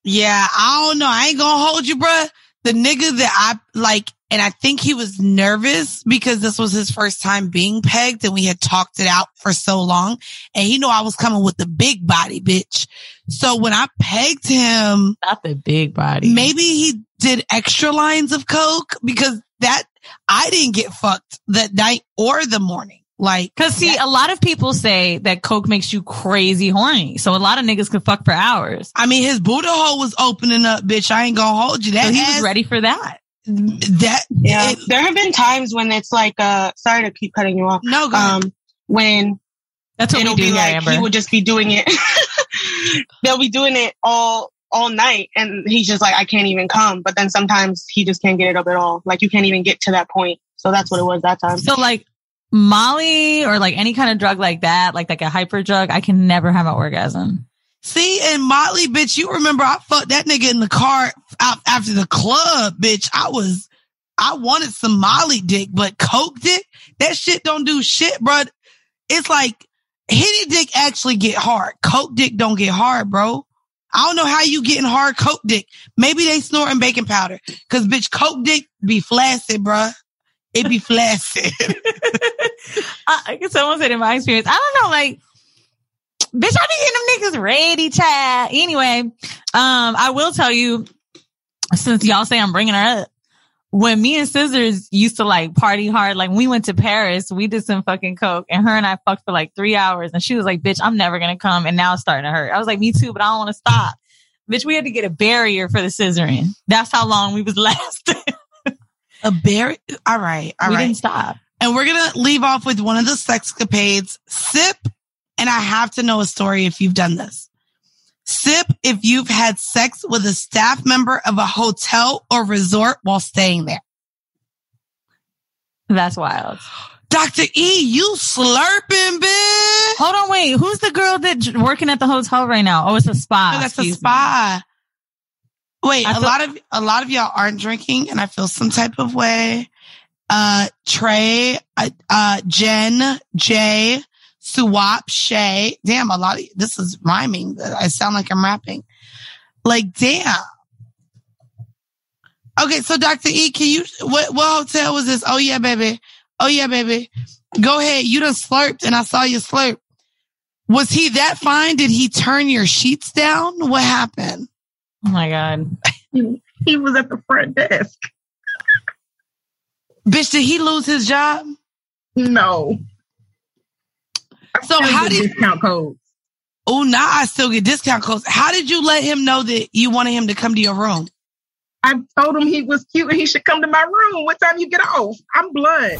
Yeah, I don't know. I ain't gonna hold you, bruh. The nigga that I like, and I think he was nervous because this was his first time being pegged and we had talked it out for so long. And he knew I was coming with the big body, bitch. So when I pegged him, not the big body, maybe he did extra lines of coke because that I didn't get fucked that night or the morning. Like, Cause see, a lot of people say that coke makes you crazy horny. So a lot of niggas could fuck for hours. I mean, his Buddha hole was opening up, bitch. I ain't gonna hold you. That So he ass- was ready for that. That yeah, there have been times when it's like uh sorry to keep cutting you off. No, go um when That's what we it'll do be here, like Amber. he would just be doing it. They'll be doing it all all night, and he's just like I can't even come. But then sometimes he just can't get it up at all. Like you can't even get to that point. So that's what it was that time. So like Molly or like any kind of drug like that, like like a hyper drug, I can never have an orgasm. See, and Motley, bitch, you remember I fucked that nigga in the car out after the club, bitch. I was, I wanted some Molly dick, but Coke dick, that shit don't do shit, bro. It's like Henny dick actually get hard. Coke dick don't get hard, bro. I don't know how you getting hard Coke dick. Maybe they snorting baking powder. Cause bitch, Coke dick be flaccid, bruh. It be flaccid. I, guess someone said in my experience, I don't know, like, bitch, I be getting them niggas ready, chat. Anyway, um, I will tell you, since y'all say I'm bringing her up, when me and Scissors used to like party hard, like we went to Paris, we did some fucking coke, and her and I fucked for like three hours, and she was like, "Bitch, I'm never gonna come," and now it's starting to hurt. I was like, "Me too," but I don't want to stop. Bitch, we had to get a barrier for the scissoring. That's how long we was lasting. A barrier? All right, all we right. didn't stop. And we're going to leave off with one of the sexcapades. Sip, and I have to know a story if you've done this. Sip if you've had sex with a staff member of a hotel or resort while staying there. That's wild. Dr. E, you slurping, bitch. Hold on, wait. Who's the girl that j- working at the hotel right now? Oh, it's a spa. No, that's a Excuse me. spa. Wait, I a lot of a lot of y'all aren't drinking, and I feel some type of way. Uh, Trey, uh, uh, Jen, Jay, Suwap, Shay. Damn, a lot of this is rhyming. I sound like I'm rapping. Like, damn. Okay, so Dr. E, can you what what hotel was this? Oh yeah, baby. Oh yeah, baby. Go ahead. You done slurped and I saw you slurp. Was he that fine? Did he turn your sheets down? What happened? Oh my God. He, he was at the front desk. Bitch, did he lose his job? No. So how get did discount codes? Oh, now I still get discount codes. How did you let him know that you wanted him to come to your room? I told him he was cute and he should come to my room. What time you get off? I'm blood.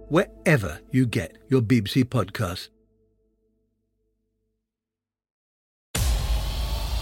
wherever you get your BBC podcasts.